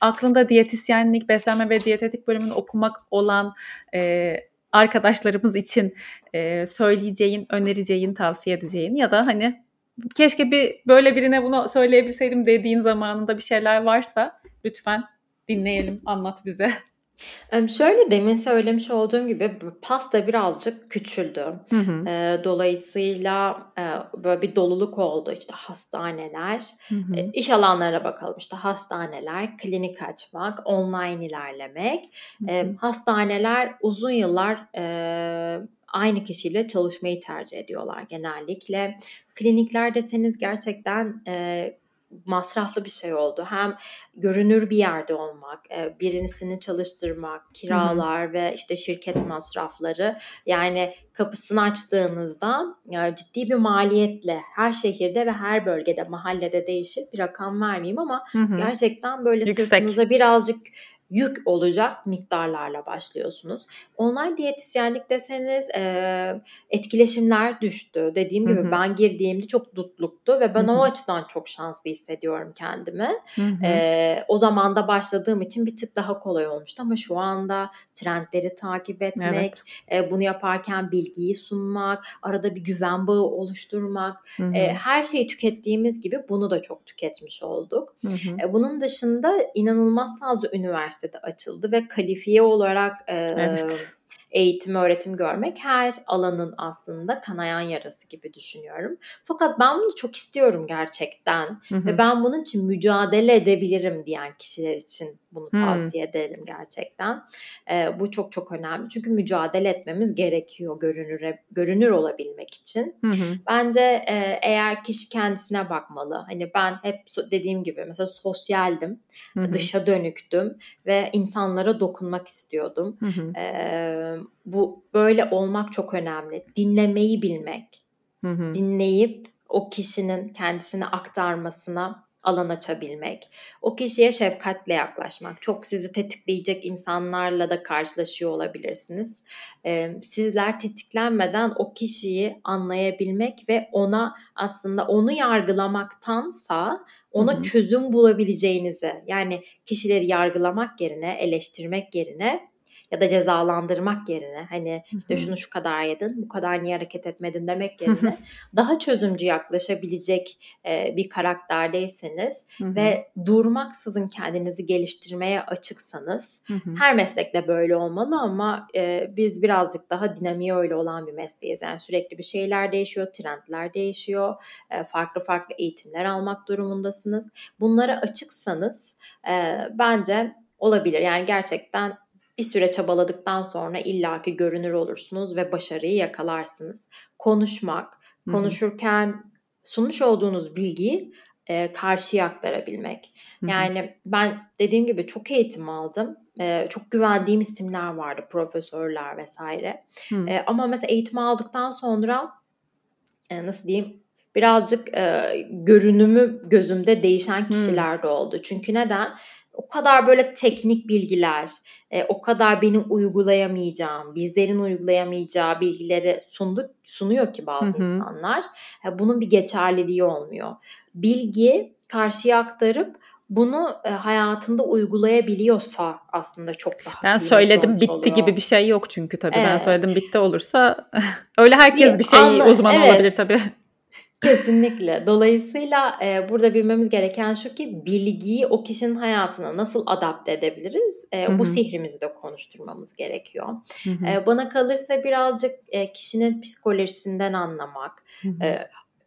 Aklında diyetisyenlik, beslenme ve diyetetik bölümünü okumak olan e, arkadaşlarımız için e, söyleyeceğin, önereceğin, tavsiye edeceğin ya da hani keşke bir böyle birine bunu söyleyebilseydim dediğin zamanında bir şeyler varsa lütfen dinleyelim, anlat bize.
Şöyle demin söylemiş olduğum gibi pasta birazcık küçüldü. Hı hı. dolayısıyla böyle bir doluluk oldu. İşte hastaneler, hı hı. iş alanlarına bakalım. İşte hastaneler, klinik açmak, online ilerlemek. Hı hı. hastaneler uzun yıllar aynı kişiyle çalışmayı tercih ediyorlar genellikle. Klinikler deseniz gerçekten masraflı bir şey oldu. Hem görünür bir yerde olmak, e, birisini çalıştırmak, kiralar Hı-hı. ve işte şirket masrafları yani kapısını açtığınızda yani ciddi bir maliyetle her şehirde ve her bölgede, mahallede değişir. Bir rakam vermeyeyim ama Hı-hı. gerçekten böyle Yüksek. sırtınıza birazcık yük olacak miktarlarla başlıyorsunuz. Online diyetisyenlik deseniz e, etkileşimler düştü. Dediğim gibi hı hı. ben girdiğimde çok dutluktu ve ben hı hı. o açıdan çok şanslı hissediyorum kendimi. E, o zaman da başladığım için bir tık daha kolay olmuştu ama şu anda trendleri takip etmek, evet. e, bunu yaparken bilgiyi sunmak, arada bir güven bağı oluşturmak. E, her şeyi tükettiğimiz gibi bunu da çok tüketmiş olduk. E, bunun dışında inanılmaz fazla üniversite üniversitede açıldı ve kalifiye olarak e, evet eğitim, öğretim görmek her alanın aslında kanayan yarası gibi düşünüyorum. Fakat ben bunu çok istiyorum gerçekten hı hı. ve ben bunun için mücadele edebilirim diyen kişiler için bunu tavsiye hmm. ederim gerçekten. E, bu çok çok önemli. Çünkü mücadele etmemiz gerekiyor görünür görünür olabilmek için. Hı Bence e, eğer kişi kendisine bakmalı. Hani ben hep dediğim gibi mesela sosyaldim, hı dışa dönüktüm ve insanlara dokunmak istiyordum. Hı E, bu böyle olmak çok önemli. Dinlemeyi bilmek. Hı Dinleyip o kişinin kendisini aktarmasına alan açabilmek, o kişiye şefkatle yaklaşmak. Çok sizi tetikleyecek insanlarla da karşılaşıyor olabilirsiniz. Ee, sizler tetiklenmeden o kişiyi anlayabilmek ve ona aslında onu yargılamaktansa ona Hı-hı. çözüm bulabileceğinizi yani kişileri yargılamak yerine, eleştirmek yerine ya da cezalandırmak yerine hani işte şunu şu kadar yedin, bu kadar niye hareket etmedin demek yerine daha çözümcü yaklaşabilecek e, bir karakterdeyseniz ve durmaksızın kendinizi geliştirmeye açıksanız her meslekte böyle olmalı ama e, biz birazcık daha dinamiği öyle olan bir mesleğiz. Yani sürekli bir şeyler değişiyor, trendler değişiyor, e, farklı farklı eğitimler almak durumundasınız. Bunlara açıksanız e, bence olabilir. Yani gerçekten bir süre çabaladıktan sonra illaki görünür olursunuz ve başarıyı yakalarsınız. Konuşmak, konuşurken sunmuş olduğunuz bilgiyi e, karşıya aktarabilmek. Hı-hı. Yani ben dediğim gibi çok eğitim aldım. E, çok güvendiğim isimler vardı, profesörler vesaire. E, ama mesela eğitim aldıktan sonra e, nasıl diyeyim birazcık e, görünümü gözümde değişen kişiler de oldu. Çünkü neden? O kadar böyle teknik bilgiler, e, o kadar benim uygulayamayacağım, bizlerin uygulayamayacağı bilgileri sunduk, sunuyor ki bazı hı hı. insanlar. E, bunun bir geçerliliği olmuyor. Bilgi karşıya aktarıp bunu e, hayatında uygulayabiliyorsa aslında çok daha
Ben söyledim bitti oluyor. gibi bir şey yok çünkü tabii. Evet. Ben söyledim bitti olursa öyle herkes bir, bir şey anla, uzman evet. olabilir tabii.
Kesinlikle. Dolayısıyla e, burada bilmemiz gereken şu ki bilgiyi o kişinin hayatına nasıl adapte edebiliriz? E, bu sihrimizi de konuşturmamız gerekiyor. E, bana kalırsa birazcık e, kişinin psikolojisinden anlamak, e,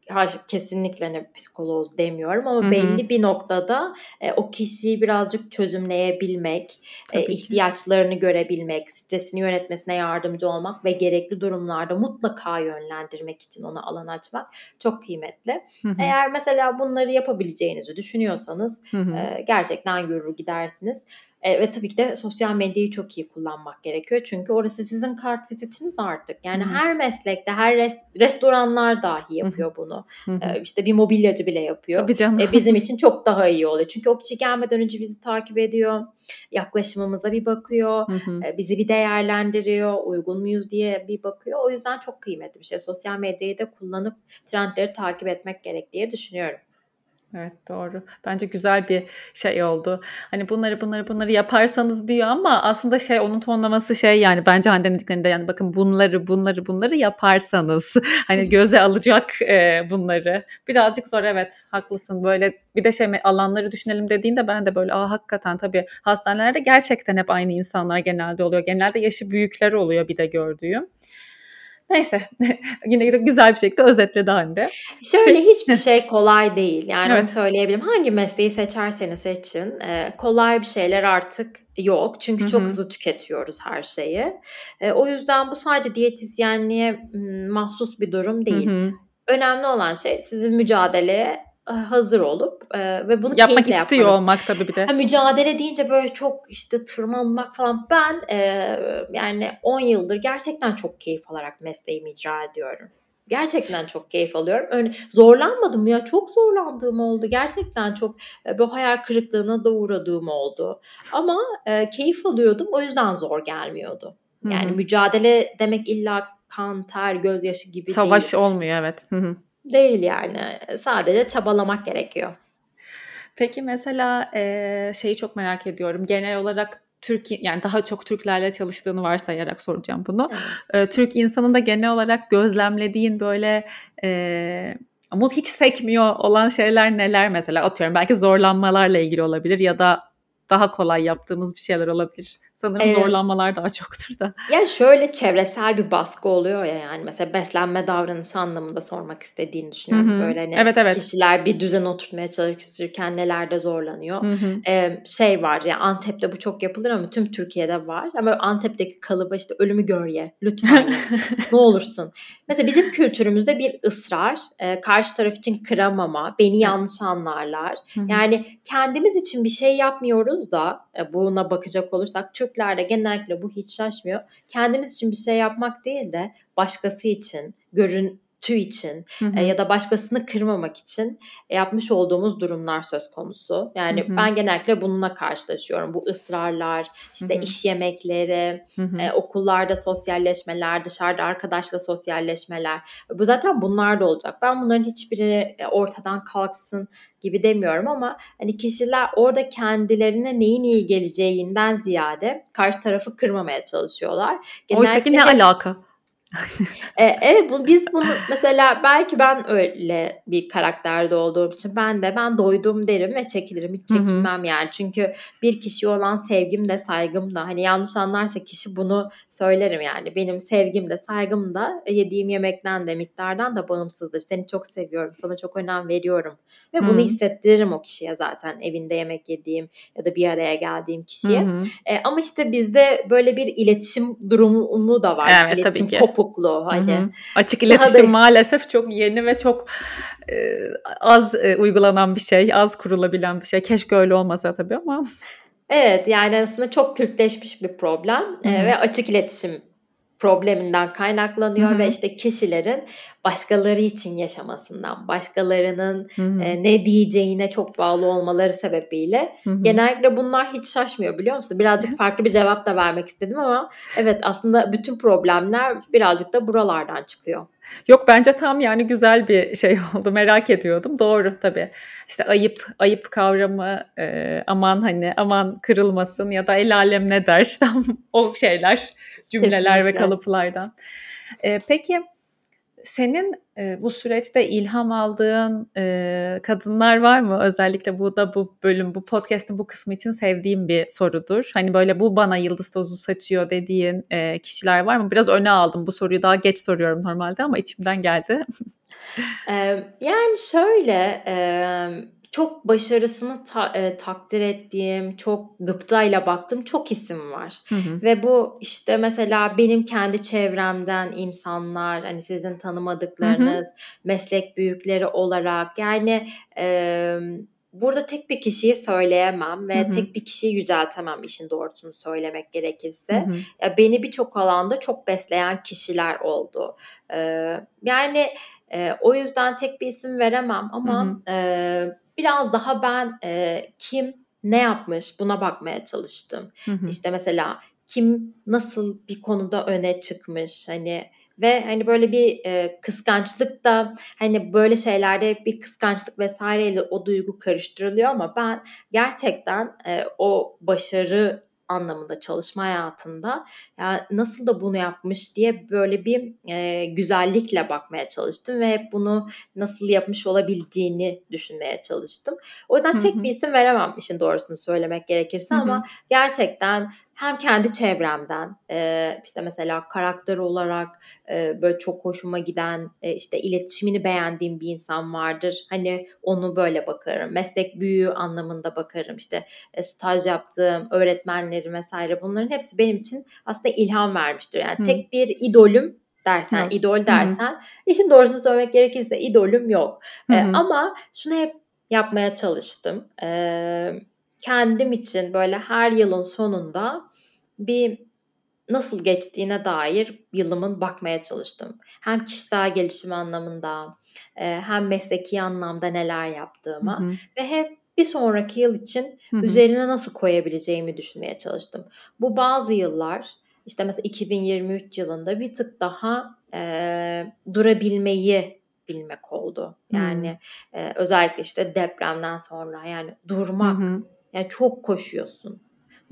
Hayır, kesinlikle hani psikoloz demiyorum ama Hı-hı. belli bir noktada e, o kişiyi birazcık çözümleyebilmek, e, ihtiyaçlarını görebilmek, stresini yönetmesine yardımcı olmak ve gerekli durumlarda mutlaka yönlendirmek için ona alan açmak çok kıymetli. Hı-hı. Eğer mesela bunları yapabileceğinizi düşünüyorsanız e, gerçekten yürür gidersiniz. E, ve tabii ki de sosyal medyayı çok iyi kullanmak gerekiyor. Çünkü orası sizin kart vizitiniz artık. Yani evet. her meslekte, her rest, restoranlar dahi yapıyor bunu. e, işte bir mobilyacı bile yapıyor. Tabii canım. E, bizim için çok daha iyi oluyor. Çünkü o kişi gelmeden önce bizi takip ediyor. Yaklaşımımıza bir bakıyor. e, bizi bir değerlendiriyor. Uygun muyuz diye bir bakıyor. O yüzden çok kıymetli bir şey. Sosyal medyayı da kullanıp trendleri takip etmek gerek diye düşünüyorum.
Evet doğru. Bence güzel bir şey oldu. Hani bunları bunları bunları yaparsanız diyor ama aslında şey onun tonlaması şey yani bence Hande dediklerinde yani bakın bunları bunları bunları yaparsanız hani göze alacak e, bunları. Birazcık zor evet haklısın böyle bir de şey alanları düşünelim dediğinde ben de böyle aa hakikaten tabii hastanelerde gerçekten hep aynı insanlar genelde oluyor. Genelde yaşı büyükler oluyor bir de gördüğüm. Neyse yine de güzel bir şekilde özetledi Hande.
Şöyle hiçbir şey kolay değil. Yani evet. onu söyleyebilirim. Hangi mesleği seçerseniz seçin e, kolay bir şeyler artık yok. Çünkü Hı-hı. çok hızlı tüketiyoruz her şeyi. E, o yüzden bu sadece diyetisyenliğe mahsus bir durum değil. Hı-hı. Önemli olan şey sizin mücadeleye hazır olup e, ve bunu
yapmak istiyor yapmanız. olmak tabii bir de.
Ha, mücadele deyince böyle çok işte tırmanmak falan. Ben e, yani 10 yıldır gerçekten çok keyif alarak mesleğimi icra ediyorum. Gerçekten çok keyif alıyorum. Öyle zorlanmadım ya çok zorlandığım oldu. Gerçekten çok e, bu hayal kırıklığına da uğradığım oldu. Ama e, keyif alıyordum. O yüzden zor gelmiyordu. Yani Hı-hı. mücadele demek illa kan, ter, gözyaşı gibi
Savaş değil. olmuyor evet. Hı-hı.
Değil yani. Sadece çabalamak gerekiyor.
Peki mesela e, şeyi çok merak ediyorum. Genel olarak Türk yani daha çok Türklerle çalıştığını varsayarak soracağım bunu. Evet. E, Türk insanın da genel olarak gözlemlediğin böyle e, ama hiç sekmiyor olan şeyler neler mesela atıyorum belki zorlanmalarla ilgili olabilir ya da daha kolay yaptığımız bir şeyler olabilir. Sanırım ee, zorlanmalar daha çoktur da.
Ya şöyle çevresel bir baskı oluyor ya yani mesela beslenme davranışı anlamında sormak istediğini düşünüyorum. Hı-hı. Böyle hani evet, evet. kişiler bir düzen oturtmaya çalışırken nelerde zorlanıyor. Ee, şey var ya Antep'te bu çok yapılır ama tüm Türkiye'de var. Ama Antep'teki kalıba işte ölümü gör ye lütfen ne olursun. Mesela bizim kültürümüzde bir ısrar, e, karşı taraf için kıramama, beni yanlış anlarlar. Hı-hı. Yani kendimiz için bir şey yapmıyoruz da e, buna bakacak olursak Türklerde genellikle bu hiç şaşmıyor. Kendimiz için bir şey yapmak değil de başkası için, görün tüy için hı hı. E, ya da başkasını kırmamak için yapmış olduğumuz durumlar söz konusu. Yani hı hı. ben genellikle bununla karşılaşıyorum. Bu ısrarlar, işte hı hı. iş yemekleri, hı hı. E, okullarda sosyalleşmeler, dışarıda arkadaşla sosyalleşmeler. Bu zaten bunlar da olacak. Ben bunların hiçbiri e, ortadan kalksın gibi demiyorum ama hani kişiler orada kendilerine neyin iyi geleceğinden ziyade karşı tarafı kırmamaya çalışıyorlar.
Genellikle Oysa ki ne alaka?
E, evet bu, biz bunu mesela belki ben öyle bir karakterde olduğum için ben de ben doydum derim ve çekilirim hiç çekinmem Hı-hı. yani. Çünkü bir kişiye olan sevgim de saygım da hani yanlış anlarsa kişi bunu söylerim yani. Benim sevgim de saygım da yediğim yemekten de miktardan da bağımsızdır. Seni çok seviyorum sana çok önem veriyorum ve bunu Hı-hı. hissettiririm o kişiye zaten evinde yemek yediğim ya da bir araya geldiğim kişiye. e, ama işte bizde böyle bir iletişim durumu da var evet, iletişim tabii ki kopukluğu. Hani. Hı hı.
Açık iletişim da... maalesef çok yeni ve çok e, az e, uygulanan bir şey, az kurulabilen bir şey. Keşke öyle olmasa tabii ama.
Evet yani aslında çok kültleşmiş bir problem e, ve açık iletişim probleminden kaynaklanıyor Hı-hı. ve işte kişilerin başkaları için yaşamasından, başkalarının e, ne diyeceğine çok bağlı olmaları sebebiyle Hı-hı. genellikle bunlar hiç şaşmıyor biliyor musun? Birazcık farklı bir cevap da vermek istedim ama evet aslında bütün problemler birazcık da buralardan çıkıyor.
Yok bence tam yani güzel bir şey oldu merak ediyordum. Doğru tabii. İşte ayıp ayıp kavramı e, aman hani aman kırılmasın ya da el alem ne der tam o şeyler cümleler Kesinlikle. ve kalıplardan. E, peki senin e, bu süreçte ilham aldığın e, kadınlar var mı? Özellikle bu da bu bölüm, bu podcast'ın bu kısmı için sevdiğim bir sorudur. Hani böyle bu bana yıldız tozu saçıyor dediğin e, kişiler var mı? Biraz öne aldım bu soruyu daha geç soruyorum normalde ama içimden geldi.
yani şöyle çok başarısını ta, e, takdir ettiğim, çok gıptayla baktığım çok isim var. Hı hı. Ve bu işte mesela benim kendi çevremden insanlar, hani sizin tanımadıklarınız, hı hı. meslek büyükleri olarak yani e, burada tek bir kişiyi söyleyemem ve hı hı. tek bir kişiyi yüceltemem işin doğrusunu söylemek gerekirse. Hı hı. Ya beni birçok alanda çok besleyen kişiler oldu. Ee, yani e, o yüzden tek bir isim veremem ama hı hı. E, biraz daha ben e, kim ne yapmış buna bakmaya çalıştım. Hı hı. İşte mesela kim nasıl bir konuda öne çıkmış hani ve hani böyle bir e, kıskançlık da hani böyle şeylerde bir kıskançlık vesaireyle o duygu karıştırılıyor ama ben gerçekten e, o başarı anlamında çalışma hayatında ya nasıl da bunu yapmış? diye böyle bir e, güzellikle bakmaya çalıştım ve bunu nasıl yapmış olabileceğini düşünmeye çalıştım. O yüzden tek bir isim veremem işin doğrusunu söylemek gerekirse ama gerçekten hem kendi çevremden e, işte mesela karakter olarak e, böyle çok hoşuma giden e, işte iletişimini beğendiğim bir insan vardır. Hani onu böyle bakarım. Meslek büyüğü anlamında bakarım. İşte e, staj yaptığım öğretmenleri vesaire bunların hepsi benim için aslında ilham vermiştir. Yani Hı. tek bir idolüm dersen, Hı. idol dersen Hı. işin doğrusunu söylemek gerekirse idolüm yok. E, ama şunu hep yapmaya çalıştım. Eee kendim için böyle her yılın sonunda bir nasıl geçtiğine dair yılımın bakmaya çalıştım. Hem kişisel gelişim anlamında e, hem mesleki anlamda neler yaptığıma hı hı. ve hep bir sonraki yıl için hı hı. üzerine nasıl koyabileceğimi düşünmeye çalıştım. Bu bazı yıllar işte mesela 2023 yılında bir tık daha e, durabilmeyi bilmek oldu. Yani hmm. e, özellikle işte depremden sonra yani durmak. Hmm. Yani çok koşuyorsun.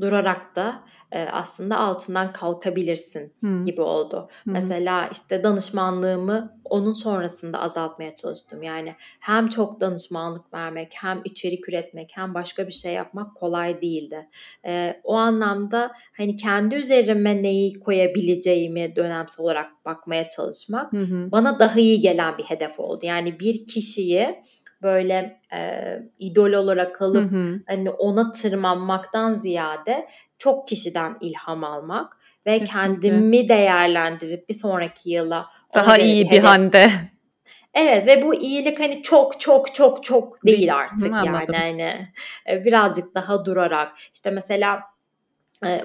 durarak da e, aslında altından kalkabilirsin
Hmm.
gibi oldu.
Hı.
Mesela işte danışmanlığımı onun sonrasında azaltmaya çalıştım. Yani hem çok danışmanlık vermek, hem içerik üretmek, hem başka bir şey yapmak kolay değildi. E, o anlamda hani kendi üzerime neyi koyabileceğimi dönemsel olarak bakmaya çalışmak
hı.
bana daha iyi gelen bir hedef oldu. Yani bir kişiyi böyle e, idol olarak
Hı
alıp
hı.
hani ona tırmanmaktan ziyade çok kişiden ilham almak ve
Kesinlikle.
kendimi değerlendirip bir sonraki yıla
Daha iyi bir Hande.
Evet ve bu iyilik hani çok çok çok çok değil artık
Hı,
yani hani e, birazcık daha durarak işte mesela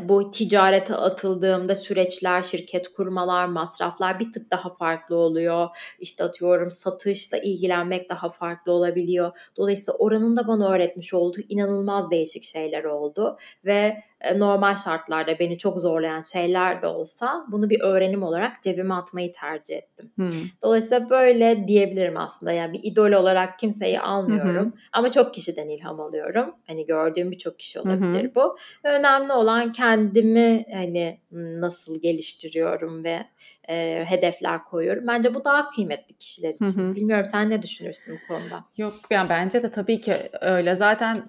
bu ticarete atıldığımda süreçler, şirket kurmalar, masraflar bir tık daha farklı oluyor. İşte atıyorum satışla ilgilenmek daha farklı olabiliyor. Dolayısıyla oranın da bana öğretmiş olduğu inanılmaz değişik şeyler oldu ve normal şartlarda beni çok zorlayan şeyler de olsa bunu bir öğrenim olarak cebime atmayı tercih ettim.
Hı.
Dolayısıyla böyle diyebilirim aslında. Yani bir idol olarak kimseyi almıyorum.
Hı.
Ama çok kişiden ilham alıyorum. Hani gördüğüm birçok kişi olabilir bu. Ve önemli olan kendimi hani nasıl geliştiriyorum ve e, hedefler koyuyorum. Bence bu daha kıymetli kişiler için.
hı.
Bilmiyorum sen ne düşünürsün bu konuda?
Yok yani bence de tabii ki öyle. Zaten e,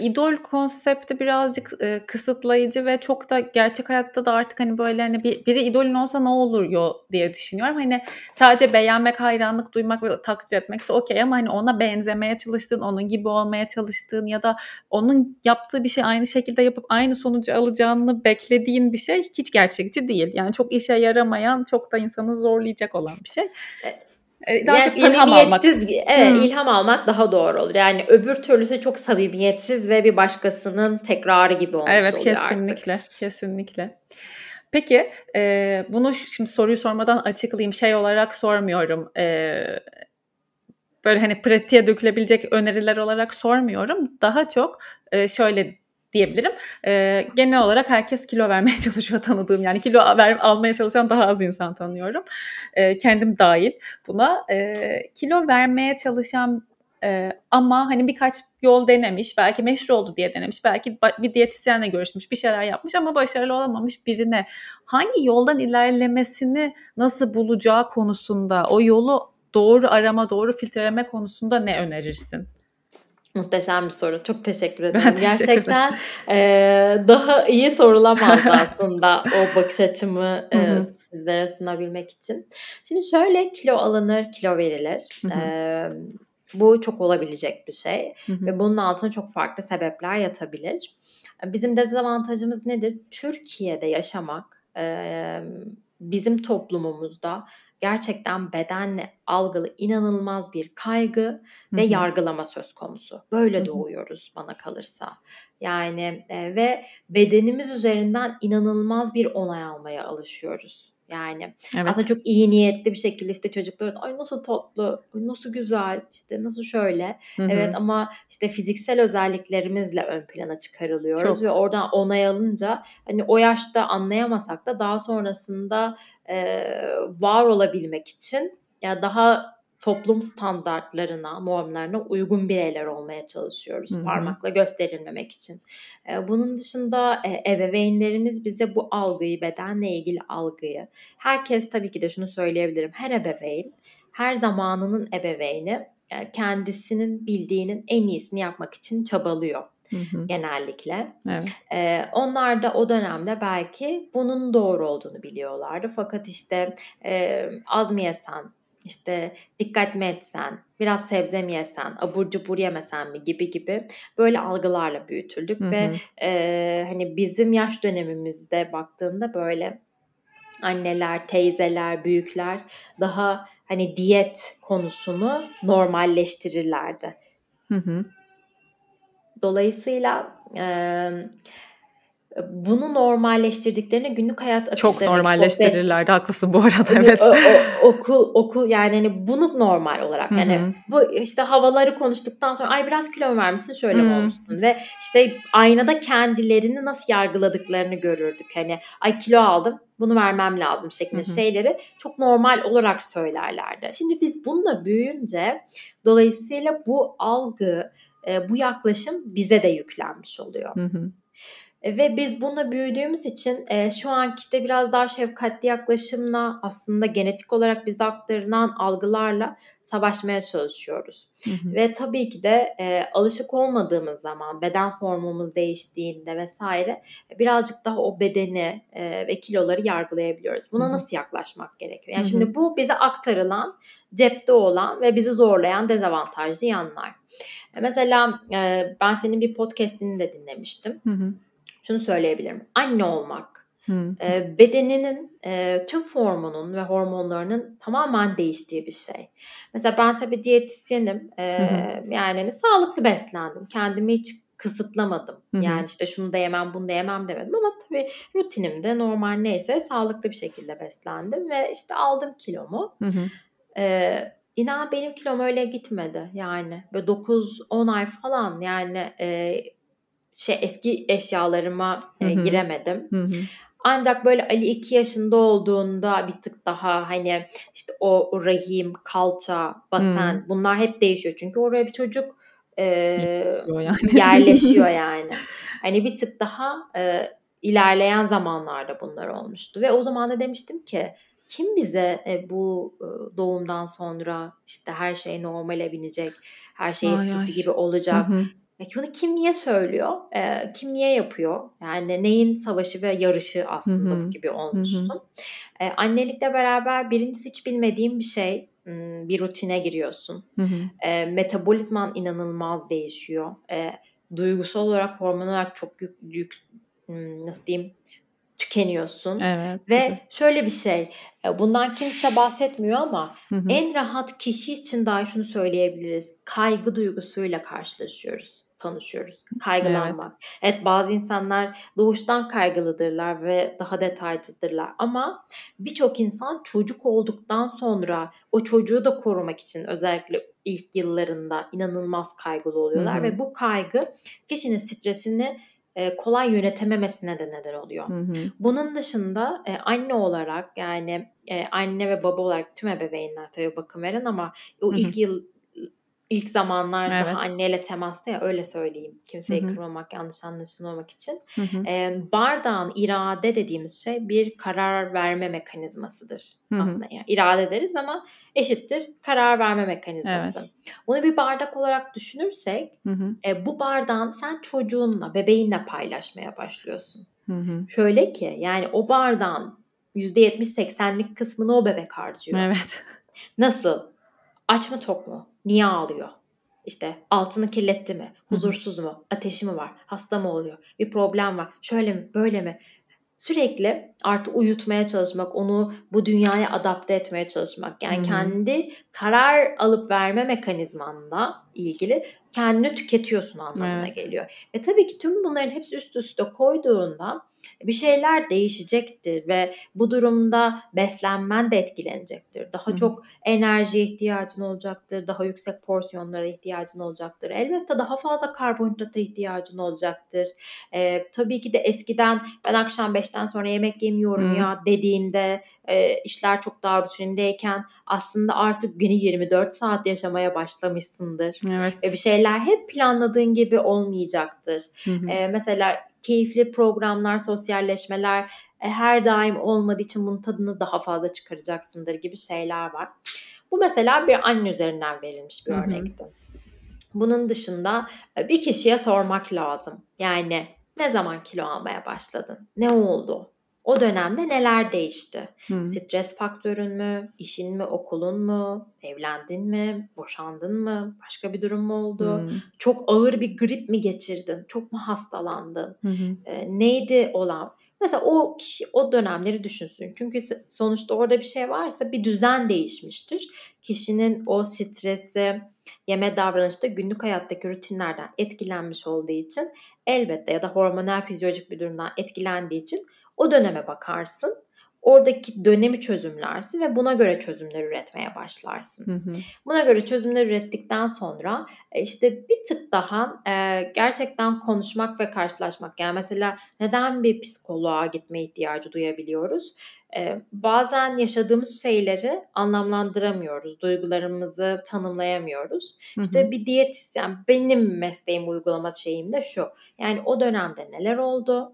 idol konsepti birazcık e, kısıtlayıcı ve çok da gerçek hayatta da artık hani böyle hani bir, biri idolün olsa ne olur yo diye düşünüyorum. Hani sadece beğenmek, hayranlık duymak ve takdir etmekse okey ama hani ona benzemeye çalıştığın, onun gibi olmaya çalıştığın ya da onun yaptığı bir şey aynı şekilde yapıp aynı sonucu alacağını beklediğin bir şey hiç gerçekçi değil. Yani çok işe yaramayan, çok da insanı zorlayacak olan bir şey. E, Daha
yani
çok ilham almak.
evet
Hmm.
ilham almak daha doğru olur. Yani öbür türlüsü çok samimiyetsiz ve bir başkasının tekrarı gibi olmuş
Evet
oluyor artık.
kesinlikle kesinlikle. Peki e, bunu şimdi soruyu sormadan açıklayayım şey olarak sormuyorum. E, böyle hani pratiğe dökülebilecek öneriler olarak sormuyorum. Daha çok e, şöyle diyebilirim. E, genel olarak herkes kilo vermeye çalışıyor tanıdığım. Yani kilo ver, almaya çalışan daha az insan tanıyorum. E, kendim dahil buna. E, kilo vermeye çalışan e, ama hani birkaç yol denemiş, belki meşhur oldu diye denemiş, belki bir diyetisyenle görüşmüş, bir şeyler yapmış ama başarılı olamamış birine hangi yoldan ilerlemesini nasıl bulacağı konusunda, o yolu doğru arama, doğru filtreleme konusunda ne önerirsin?
Muhteşem bir soru. Çok teşekkür ederim.
Ben teşekkür
Gerçekten e, daha iyi sorulamazdı aslında o bakış açımı e, sizlere sunabilmek için. Şimdi şöyle kilo alınır, kilo verilir. E, bu çok olabilecek bir şey ve bunun altına çok farklı sebepler yatabilir. Bizim dezavantajımız nedir? Türkiye'de yaşamak e, bizim toplumumuzda gerçekten bedenle algılı inanılmaz bir kaygı ve
Hı hı.
yargılama söz konusu. Böyle
Hı hı.
doğuyoruz bana kalırsa. Yani e, ve bedenimiz üzerinden inanılmaz bir onay almaya alışıyoruz. Yani
Evet.
aslında çok iyi niyetli bir şekilde işte çocuklar ay nasıl tatlı, ay nasıl güzel, işte nasıl şöyle.
Hı hı.
Evet ama işte fiziksel özelliklerimizle ön plana çıkarılıyoruz
Çok.
ve oradan onay alınca hani o yaşta anlayamasak da daha sonrasında e, var olabilmek için ya daha toplum standartlarına, normlarına uygun bireyler olmaya çalışıyoruz.
Hı hı.
Parmakla gösterilmemek için. E, bunun dışında e, ebeveynlerimiz bize bu algıyı, bedenle ilgili algıyı, herkes tabii ki de şunu söyleyebilirim. Her ebeveyn, her zamanının ebeveyni e, kendisinin bildiğinin en iyisini yapmak için çabalıyor
Hı hı.
genellikle.
Evet.
Ee, onlar da o dönemde belki bunun doğru olduğunu biliyorlardı. Fakat işte e, az mı yesen, işte dikkat mi etsen, biraz sebze mi yesen, abur cubur yemesen mi gibi gibi böyle algılarla büyütüldük
Hı
ve
hı.
e, hani bizim yaş dönemimizde baktığında böyle anneler, teyzeler, büyükler daha hani diyet konusunu normalleştirirlerdi.
Hı hı.
Dolayısıyla e, bunu normalleştirdiklerini günlük hayat
Çok
akışlarındaki sohbet
normalleştirirlerdi. Haklısın bu arada.
Hani
Evet.
o, o- okul okul yani hani bunu normal olarak
Hı
yani bu işte havaları konuştuktan sonra ay biraz kilo mu vermişsin şöyle mi olmuşsun ve işte aynada kendilerini nasıl yargıladıklarını görürdük hani ay kilo aldım bunu vermem lazım şeklinde
Hı hı.
şeyleri çok normal olarak söylerlerdi. Şimdi biz bununla büyüyünce dolayısıyla bu algı e, bu yaklaşım bize de yüklenmiş oluyor.
Hı hı.
E, ve biz bununla büyüdüğümüz için e, şu anki işte biraz daha şefkatli yaklaşımla aslında genetik olarak bize aktarılan algılarla savaşmaya çalışıyoruz. Hı hı. Ve tabii ki de e, alışık olmadığımız zaman beden formumuz değiştiğinde vesaire birazcık daha o bedeni e, ve kiloları yargılayabiliyoruz. Buna hı hı. nasıl yaklaşmak gerekiyor? Yani hı hı. şimdi bu bize aktarılan, cepte olan ve bizi zorlayan dezavantajlı yanlar. E, mesela e, ben senin bir podcast'ini de dinlemiştim. Hı hı. Şunu söyleyebilirim. Anne olmak e, bedeninin e, tüm formunun ve hormonlarının tamamen değiştiği bir şey. Mesela ben tabii diyetisyenim. E, yani hani, sağlıklı beslendim. Kendimi hiç kısıtlamadım. Hı hı. Yani işte şunu da yemem bunu da yemem demedim ama tabii rutinimde normal neyse sağlıklı bir şekilde beslendim ve işte aldım kilomu. Hı hı. Ee, inan benim kilom öyle gitmedi yani böyle 9-10 ay falan yani e, şey eski eşyalarıma e, giremedim. Hı hı. Ancak böyle Ali 2 yaşında olduğunda bir tık daha hani işte o rahim, kalça, basen hmm. bunlar hep değişiyor. Çünkü oraya bir çocuk e, yani. yerleşiyor yani. Hani bir tık daha e, ilerleyen zamanlarda bunlar olmuştu. Ve o zaman da demiştim ki kim bize e, bu e, doğumdan sonra işte her şey normale binecek, her şey eskisi ay. gibi olacak. Hı hı. Peki bunu kim niye söylüyor? E, kim niye yapıyor? Yani neyin savaşı ve yarışı aslında Hı-hı. bu gibi olmuştu. E, annelikle beraber birincisi hiç bilmediğim bir şey bir rutine giriyorsun. E, metabolizman inanılmaz değişiyor. E, duygusal olarak, hormonal olarak çok yük, yük nasıl diyeyim tükeniyorsun. Evet. Ve şöyle bir şey, bundan kimse bahsetmiyor ama hı hı. en rahat kişi için dahi şunu söyleyebiliriz. Kaygı duygusuyla karşılaşıyoruz tanışıyoruz. Kaygılanmak. Evet. evet bazı insanlar doğuştan kaygılıdırlar ve daha detaycıdırlar ama birçok insan çocuk olduktan sonra o çocuğu da korumak için özellikle ilk yıllarında inanılmaz kaygılı oluyorlar Hı-hı. ve bu kaygı kişinin stresini kolay yönetememesine de neden oluyor. Hı hı. Bunun dışında e, anne olarak yani e, anne ve baba olarak tüm ebeveynler tabii bakım veren ama o hı hı. ilk yıl ilk zamanlar evet. daha anneyle temasta ya öyle söyleyeyim. Kimseyi Hı-hı. kırmamak, yanlış anlaşılmamak için. Ee, bardağın irade dediğimiz şey bir karar verme mekanizmasıdır Hı-hı. aslında. Yani irade deriz ama eşittir karar verme mekanizması. Evet. Bunu bir bardak olarak düşünürsek e, bu bardağın sen çocuğunla, bebeğinle paylaşmaya başlıyorsun. Hı-hı. Şöyle ki yani o bardağın %70-80'lik kısmını o bebek harcıyor. Evet. Nasıl? Aç mı tok mu? Niye ağlıyor? İşte altını kirletti mi? Huzursuz mu? Ateşi mi var? Hasta mı oluyor? Bir problem var. Şöyle mi? Böyle mi? Sürekli artık uyutmaya çalışmak, onu bu dünyaya adapte etmeye çalışmak. Yani hmm. kendi karar alıp verme mekanizmanla ilgili kendini tüketiyorsun anlamına evet. geliyor. E tabii ki tüm bunların hepsi üst üste koyduğunda bir şeyler değişecektir ve bu durumda beslenmen de etkilenecektir. Daha Hı. çok enerjiye ihtiyacın olacaktır, daha yüksek porsiyonlara ihtiyacın olacaktır. Elbette daha fazla karbonhidrata ihtiyacın olacaktır. E, tabii ki de eskiden ben akşam 5'ten sonra yemek yemiyorum Hı. ya dediğinde e, işler çok daha rutinindeyken aslında artık günü 24 saat yaşamaya başlamışsındır. Evet. Ve bir şeyler hep planladığın gibi olmayacaktır. Hı hı. E, mesela keyifli programlar, sosyalleşmeler e, her daim olmadığı için bunun tadını daha fazla çıkaracaksındır gibi şeyler var. Bu mesela bir anne üzerinden verilmiş bir hı hı. örnekti. Bunun dışında e, bir kişiye sormak lazım. Yani ne zaman kilo almaya başladın? Ne oldu? O dönemde neler değişti? Hmm. Stres faktörün mü? işin mi? Okulun mu? Evlendin mi? Boşandın mı? Başka bir durum mu oldu? Hmm. Çok ağır bir grip mi geçirdin? Çok mu hastalandın? Hmm. E, neydi olan? Mesela o kişi o dönemleri düşünsün. Çünkü sonuçta orada bir şey varsa bir düzen değişmiştir. Kişinin o stresi, yeme davranışta günlük hayattaki rutinlerden etkilenmiş olduğu için elbette ya da hormonal fizyolojik bir durumdan etkilendiği için o döneme bakarsın. oradaki dönemi çözümlersin ve buna göre çözümler üretmeye başlarsın. Hı hı. Buna göre çözümler ürettikten sonra e, işte bir tık daha e, gerçekten konuşmak ve karşılaşmak. Yani mesela neden bir psikoloğa gitme ihtiyacı duyabiliyoruz? E, bazen yaşadığımız şeyleri anlamlandıramıyoruz, duygularımızı tanımlayamıyoruz. Hı hı. İşte bir diyetisyen benim mesleğim uygulama şeyim de şu. Yani o dönemde neler oldu?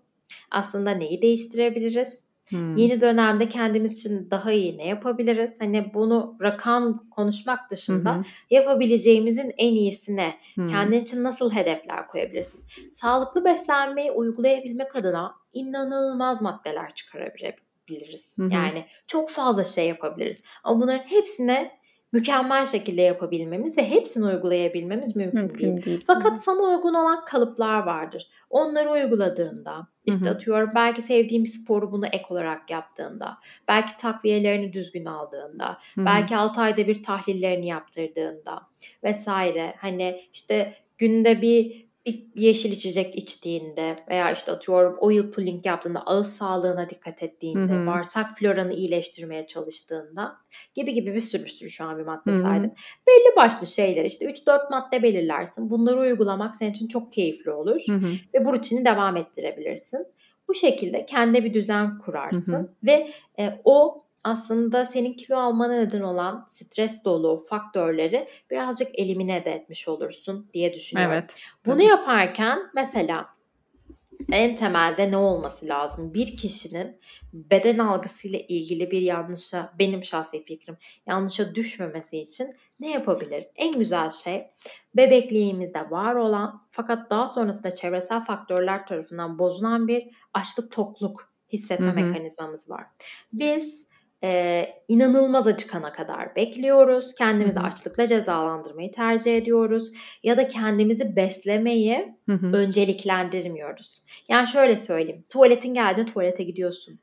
Aslında neyi değiştirebiliriz? Hmm. Yeni dönemde kendimiz için daha iyi ne yapabiliriz? Hani bunu rakam konuşmak dışında hmm. yapabileceğimizin en iyisine hmm. kendin için nasıl hedefler koyabilirsin? Sağlıklı beslenmeyi uygulayabilmek adına inanılmaz maddeler çıkarabiliriz. Hmm. Yani çok fazla şey yapabiliriz. Ama bunların hepsine mükemmel şekilde yapabilmemiz ve hepsini uygulayabilmemiz mümkün, mümkün değil. değil. Fakat sana uygun olan kalıplar vardır. Onları uyguladığında, işte Hı-hı. atıyorum belki sevdiğim sporu bunu ek olarak yaptığında, belki takviyelerini düzgün aldığında, Hı-hı. belki 6 ayda bir tahlillerini yaptırdığında vesaire. Hani işte günde bir bir yeşil içecek içtiğinde veya işte atıyorum oil pulling yaptığında ağız sağlığına dikkat ettiğinde, Hı-hı. bağırsak floranı iyileştirmeye çalıştığında gibi gibi bir sürü bir sürü şu an bir madde Hı-hı. saydım. Belli başlı şeyler işte 3-4 madde belirlersin. Bunları uygulamak senin için çok keyifli olur Hı-hı. ve bu rutini devam ettirebilirsin. Bu şekilde kendi bir düzen kurarsın Hı-hı. ve e, o aslında senin kilo almana neden olan stres dolu faktörleri birazcık elimine de etmiş olursun diye düşünüyorum. Evet. Bunu yaparken mesela en temelde ne olması lazım? Bir kişinin beden algısıyla ilgili bir yanlışa, benim şahsi fikrim, yanlışa düşmemesi için ne yapabilir? En güzel şey bebekliğimizde var olan fakat daha sonrasında çevresel faktörler tarafından bozulan bir açlık tokluk hissetme hı hı. mekanizmamız var. Biz e, inanılmaz acıkana kadar bekliyoruz. Kendimizi Hı-hı. açlıkla cezalandırmayı tercih ediyoruz. Ya da kendimizi beslemeyi Hı-hı. önceliklendirmiyoruz. Yani şöyle söyleyeyim. Tuvaletin geldiğinde tuvalete gidiyorsun.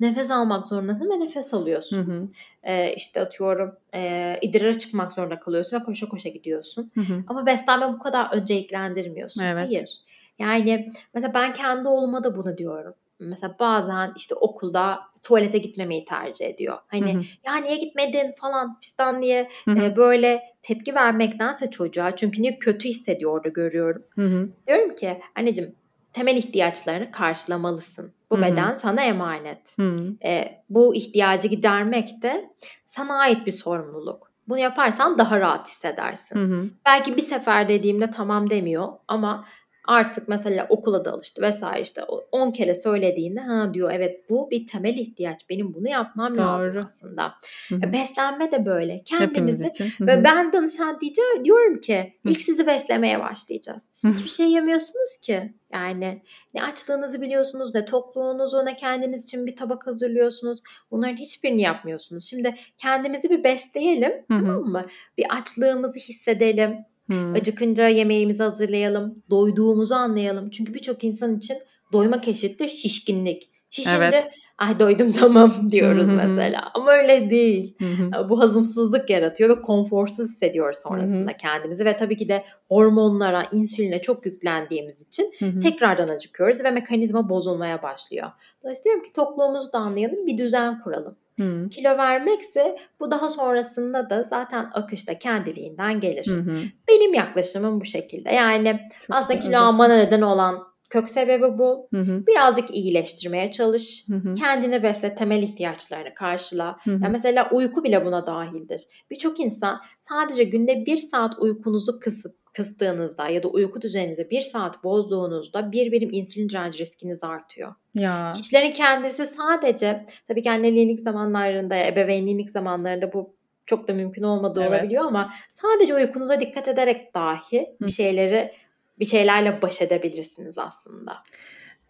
Nefes almak zorundasın ve nefes alıyorsun. Hı E, işte atıyorum e, idrara çıkmak zorunda kalıyorsun ve koşa koşa gidiyorsun. Hı-hı. Ama beslenme bu kadar önceliklendirmiyorsun. Evet. Hayır. Yani mesela ben kendi oğluma da bunu diyorum mesela bazen işte okulda tuvalete gitmemeyi tercih ediyor. Hani hı hı. ya niye gitmedin falan pistan diye E, böyle tepki vermektense çocuğa çünkü niye kötü hissediyor orada görüyorum. Hı hı. Diyorum ki anneciğim temel ihtiyaçlarını karşılamalısın. Bu Hı-hı. beden sana emanet. E, bu ihtiyacı gidermek de sana ait bir sorumluluk. Bunu yaparsan daha rahat hissedersin. Hı hı. Belki bir sefer dediğimde tamam demiyor ama artık mesela okula da alıştı vesaire işte 10 kere söylediğinde ha diyor evet bu bir temel ihtiyaç benim bunu yapmam Doğru. lazım aslında. Hı-hı. Beslenme de böyle kendimizi ve ben danışan diyeceğim diyorum ki ilk sizi beslemeye başlayacağız. Hiçbir şey yemiyorsunuz ki. Yani ne açlığınızı biliyorsunuz, ne tokluğunuzu, ne kendiniz için bir tabak hazırlıyorsunuz. Bunların hiçbirini yapmıyorsunuz. Şimdi kendimizi bir besleyelim, Hı-hı. tamam mı? Bir açlığımızı hissedelim Hmm. Acıkınca yemeğimizi hazırlayalım, doyduğumuzu anlayalım. Çünkü birçok insan için doymak eşittir şişkinlik. Şişince evet. ay doydum tamam diyoruz Hı-hı. mesela. Ama öyle değil. Hı-hı. Bu hazımsızlık yaratıyor ve konforsuz hissediyoruz sonrasında Hı-hı. kendimizi. Ve tabii ki de hormonlara, insüline çok yüklendiğimiz için Hı-hı. tekrardan acıkıyoruz ve mekanizma bozulmaya başlıyor. Dolayısıyla diyorum ki tokluğumuzu da anlayalım, bir düzen kuralım. Hı. Kilo vermekse bu daha sonrasında da zaten akışta kendiliğinden gelir. Hı hı. Benim yaklaşımım bu şekilde. Yani Çok aslında kilo almana neden olan kök sebebi bu. Hı hı. Birazcık iyileştirmeye çalış. Hı hı. Kendini besle, temel ihtiyaçlarını karşıla. Hı hı. Yani mesela uyku bile buna dahildir. Birçok insan sadece günde bir saat uykunuzu kısıp kıstığınızda ya da uyku düzeninizi bir saat bozduğunuzda bir birim insülin direnci riskiniz artıyor. Ya. Kişilerin kendisi sadece tabii ki anneliğinlik zamanlarında, ebeveynlilik zamanlarında bu çok da mümkün olmadığı evet. olabiliyor ama sadece uykunuza dikkat ederek dahi Hı. bir şeyleri bir şeylerle baş edebilirsiniz aslında.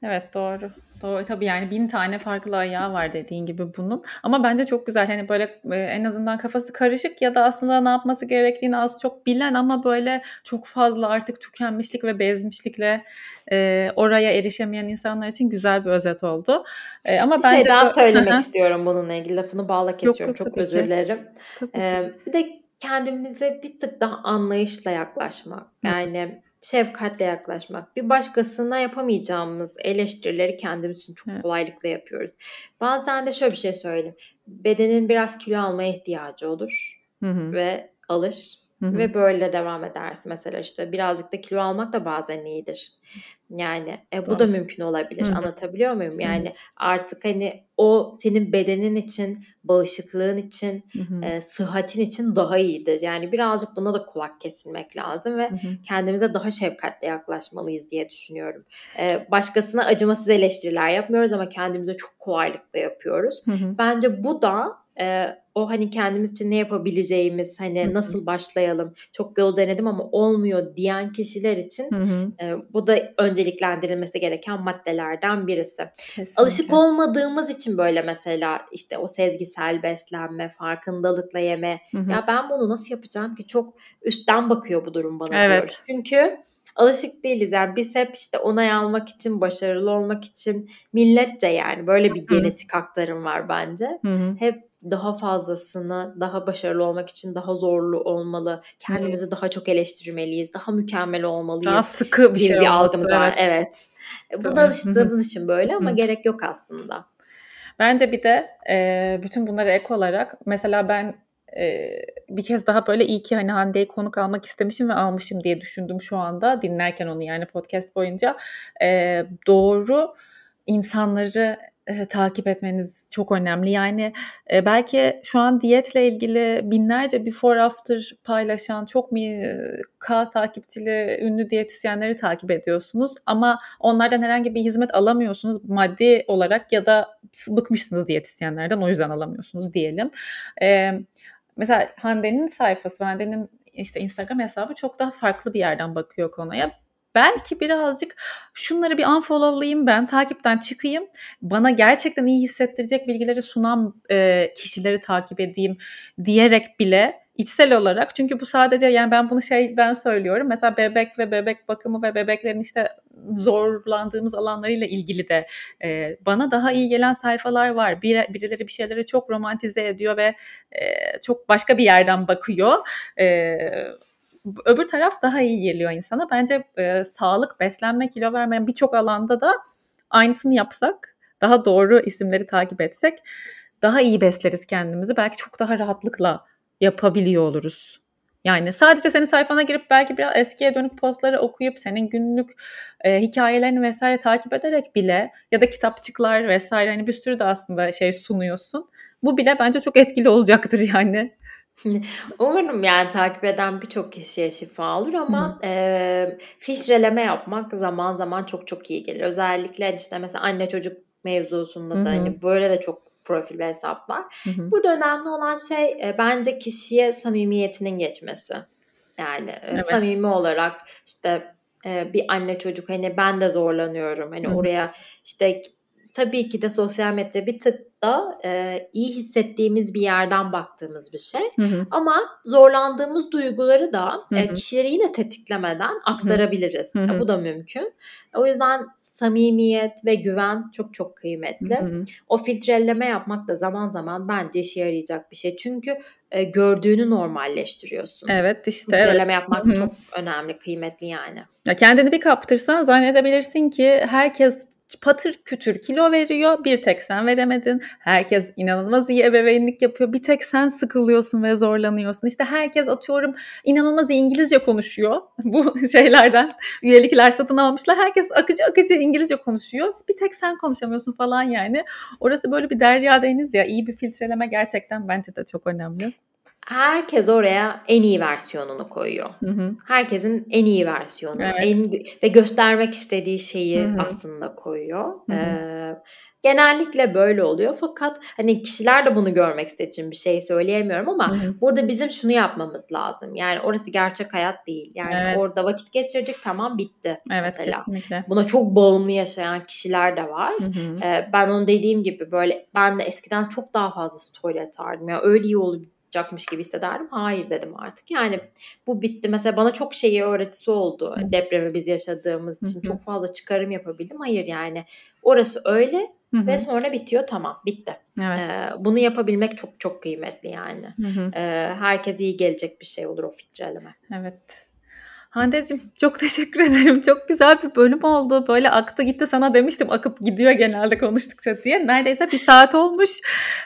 Evet doğru. Doğru tabii yani bin tane farklı ayağı var dediğin gibi bunun. Ama bence çok güzel hani böyle e, en azından kafası karışık ya da aslında ne yapması gerektiğini az çok bilen ama böyle çok fazla artık tükenmişlik ve bezmişlikle e, oraya erişemeyen insanlar için güzel bir özet oldu.
E, ama bir şey bence şey daha söylemek istiyorum bununla ilgili lafını bağla kesiyorum yok, yok, çok özür dilerim. Ee, bir de kendimize bir tık daha anlayışla yaklaşmak. Yani şefkatle yaklaşmak. Bir başkasına yapamayacağımız eleştirileri kendimiz için çok evet. kolaylıkla yapıyoruz. Bazen de şöyle bir şey söyleyeyim. Bedenin biraz kilo almaya ihtiyacı olur hı hı. ve alır Hı-hı. Ve böyle devam edersin mesela işte birazcık da kilo almak da bazen iyidir. Yani e, bu Doğru. da mümkün olabilir. Hı-hı. Anlatabiliyor muyum? Yani Hı-hı. artık hani o senin bedenin için, bağışıklığın için, e, sıhhatin için daha iyidir. Yani birazcık buna da kulak kesilmek lazım ve Hı-hı. kendimize daha şefkatle yaklaşmalıyız diye düşünüyorum. E, başkasına acımasız eleştiriler yapmıyoruz ama kendimize çok kolaylıkla yapıyoruz. Hı-hı. Bence bu da e, o hani kendimiz için ne yapabileceğimiz hani nasıl başlayalım çok yol denedim ama olmuyor diyen kişiler için e, bu da önceliklendirilmesi gereken maddelerden birisi. Kesinlikle. Alışık olmadığımız için böyle mesela işte o sezgisel beslenme, farkındalıkla yeme. Hı-hı. Ya ben bunu nasıl yapacağım ki çok üstten bakıyor bu durum bana evet. diyoruz. Çünkü alışık değiliz. Yani biz hep işte onay almak için, başarılı olmak için milletçe yani böyle bir genetik aktarım var bence. Hı-hı. Hep daha fazlasını, daha başarılı olmak için daha zorlu olmalı. Kendimizi daha çok eleştirmeliyiz. Daha mükemmel olmalıyız.
Daha sıkı bir şey bir
algımız evet. var. Evet. E, bu da alıştığımız için böyle ama gerek yok aslında.
Bence bir de e, bütün bunlara ek olarak mesela ben e, bir kez daha böyle iyi ki hani Hande'yi konuk almak istemişim ve almışım diye düşündüm şu anda dinlerken onu yani podcast boyunca. E, doğru insanları e, takip etmeniz çok önemli. Yani e, belki şu an diyetle ilgili binlerce before after paylaşan çok mi K takipçili ünlü diyetisyenleri takip ediyorsunuz ama onlardan herhangi bir hizmet alamıyorsunuz maddi olarak ya da bıkmışsınız diyetisyenlerden o yüzden alamıyorsunuz diyelim. E, mesela Hande'nin sayfası, Hande'nin işte Instagram hesabı çok daha farklı bir yerden bakıyor konuya belki birazcık şunları bir unfollowlayayım ben, takipten çıkayım. Bana gerçekten iyi hissettirecek bilgileri sunan e, kişileri takip edeyim diyerek bile içsel olarak çünkü bu sadece yani ben bunu şeyden söylüyorum. Mesela bebek ve bebek bakımı ve bebeklerin işte zorlandığımız alanlarıyla ilgili de e, bana daha iyi gelen sayfalar var. Bir, birileri bir şeyleri çok romantize ediyor ve e, çok başka bir yerden bakıyor. E, öbür taraf daha iyi geliyor insana. Bence e, sağlık, beslenme, kilo vermeyen birçok alanda da aynısını yapsak, daha doğru isimleri takip etsek daha iyi besleriz kendimizi. Belki çok daha rahatlıkla yapabiliyor oluruz. Yani sadece senin sayfana girip belki biraz eskiye dönük postları okuyup senin günlük e, hikayelerini vesaire takip ederek bile ya da kitapçıklar vesaire hani bir sürü de aslında şey sunuyorsun. Bu bile bence çok etkili olacaktır yani.
Umarım yani takip eden birçok kişiye şifa olur ama e, filtreleme yapmak zaman zaman çok çok iyi gelir. Özellikle işte mesela anne çocuk mevzusunda da hani böyle de çok profil ve hesap var. Burada önemli olan şey e, bence kişiye samimiyetinin geçmesi. Yani e, evet. samimi olarak işte e, bir anne çocuk hani ben de zorlanıyorum. Hani Hı-hı. oraya işte tabii ki de sosyal medya bir tık da e, iyi hissettiğimiz bir yerden baktığımız bir şey. Hı hı. Ama zorlandığımız duyguları da hı hı. E, kişileri yine tetiklemeden aktarabiliriz. Hı hı. E, bu da mümkün. O yüzden samimiyet ve güven çok çok kıymetli. Hı hı. O filtreleme yapmak da zaman zaman bence işe yarayacak bir şey. Çünkü e, gördüğünü normalleştiriyorsun.
Evet işte.
Filtreleme
evet.
yapmak Hı-hı. çok önemli, kıymetli yani.
Ya kendini bir kaptırsan zannedebilirsin ki herkes patır kütür kilo veriyor. Bir tek sen veremedin. Herkes inanılmaz iyi ebeveynlik yapıyor. Bir tek sen sıkılıyorsun ve zorlanıyorsun. İşte herkes atıyorum inanılmaz iyi İngilizce konuşuyor. Bu şeylerden üyelikler satın almışlar. Herkes akıcı akıcı İngilizce konuşuyor. Bir tek sen konuşamıyorsun falan yani. Orası böyle bir derya deniz ya. İyi bir filtreleme gerçekten bence de çok önemli
herkes oraya en iyi versiyonunu koyuyor. Hı hı. Herkesin en iyi versiyonu, evet. en ve göstermek istediği şeyi hı hı. aslında koyuyor. Hı hı. Ee, genellikle böyle oluyor fakat hani kişiler de bunu görmek istediği bir şey söyleyemiyorum ama hı hı. burada bizim şunu yapmamız lazım. Yani orası gerçek hayat değil. Yani evet. orada vakit geçirdik tamam bitti
evet, mesela. Kesinlikle.
Buna çok bağımlı yaşayan kişiler de var. Hı hı. Ee, ben onu dediğim gibi böyle ben de eskiden çok daha fazla story atardım. Ya yani öyle iyi olur yapacakmış gibi hissederdim. Hayır dedim artık. Yani bu bitti. Mesela bana çok şeyi öğretisi oldu. Hı. Depremi biz yaşadığımız için Hı-hı. çok fazla çıkarım yapabildim. Hayır yani orası öyle Hı-hı. ve sonra bitiyor tamam bitti. Evet. Ee, bunu yapabilmek çok çok kıymetli yani. Ee, herkes iyi gelecek bir şey olur o filtreleme.
Evet. Hande'cim çok teşekkür ederim. Çok güzel bir bölüm oldu. Böyle aktı gitti sana demiştim akıp gidiyor genelde konuştukça diye. Neredeyse bir saat olmuş.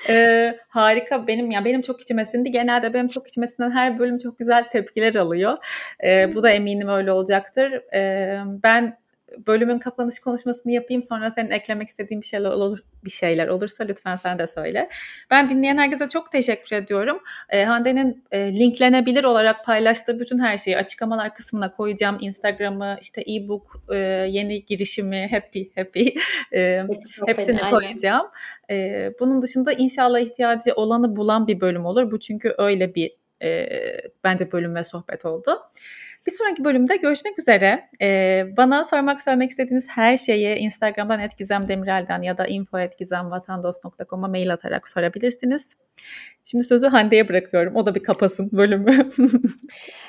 Ee, harika benim ya benim çok içime sindi. Genelde benim çok içime sinen her bölüm çok güzel tepkiler alıyor. Ee, bu da eminim öyle olacaktır. Ee, ben bölümün kapanış konuşmasını yapayım sonra senin eklemek istediğin bir şeyler olur bir şeyler olursa lütfen sen de söyle. Ben dinleyen herkese çok teşekkür ediyorum. E, Hande'nin e, linklenebilir olarak paylaştığı bütün her şeyi açıklamalar kısmına koyacağım. Instagram'ı, işte e-book, e, yeni girişimi, happy happy e, hepsini koyacağım. E, bunun dışında inşallah ihtiyacı olanı bulan bir bölüm olur. Bu çünkü öyle bir e, bence bölüm ve sohbet oldu. Bir sonraki bölümde görüşmek üzere. Ee, bana sormak söylemek istediğiniz her şeyi Instagram'dan @gizemdemirel'den ya da info@gizemvatandos.com'a mail atarak sorabilirsiniz. Şimdi sözü Hande'ye bırakıyorum. O da bir kapasın bölümü.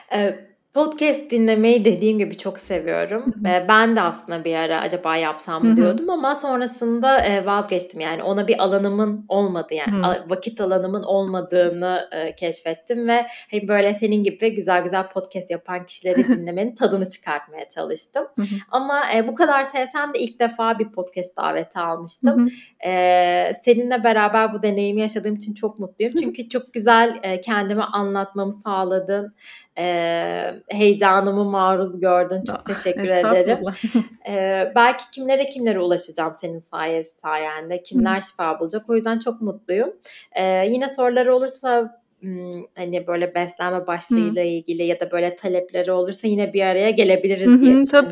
evet. Podcast dinlemeyi dediğim gibi çok seviyorum. Hı Ben de aslında bir ara acaba yapsam mı diyordum ama sonrasında vazgeçtim. Yani ona bir alanımın olmadı yani vakit alanımın olmadığını keşfettim ve hani böyle senin gibi güzel güzel podcast yapan kişileri dinlemenin tadını çıkartmaya çalıştım. ama bu kadar sevsem de ilk defa bir podcast daveti almıştım. seninle beraber bu deneyimi yaşadığım için çok mutluyum. Çünkü çok güzel kendime anlatmamı sağladın e, heyecanımı maruz gördün. Çok teşekkür ederim. E, belki kimlere kimlere ulaşacağım senin sayes sayende. Kimler şifa bulacak. O yüzden çok mutluyum. E, yine soruları olursa hani böyle beslenme başlığıyla Hı. ilgili ya da böyle talepleri olursa yine bir araya gelebiliriz Hı-hı, diye düşündüm.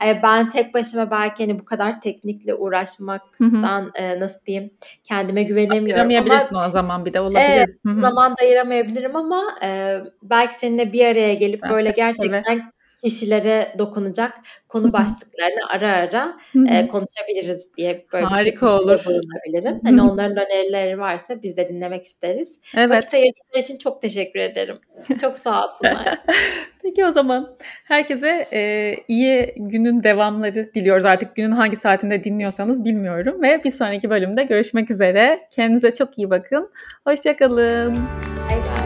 Tabii. ben tek başıma belki hani bu kadar teknikle uğraşmaktan e, nasıl diyeyim kendime güvenemiyorum.
Ayıramayabilirsin ama, o zaman bir de olabilir.
Evet, zaman da ayıramayabilirim ama e, belki seninle bir araya gelip ben böyle gerçekten seve kişilere dokunacak konu başlıklarını ara ara e, konuşabiliriz diye böyle
Harika bir olur.
bulunabilirim. Hani onların önerileri varsa biz de dinlemek isteriz. Evet. Vakit ayırdıkları için çok teşekkür ederim. Çok sağ olsunlar.
Peki o zaman herkese e, iyi günün devamları diliyoruz. Artık günün hangi saatinde dinliyorsanız bilmiyorum. Ve bir sonraki bölümde görüşmek üzere. Kendinize çok iyi bakın. Hoşçakalın.
Bye bye.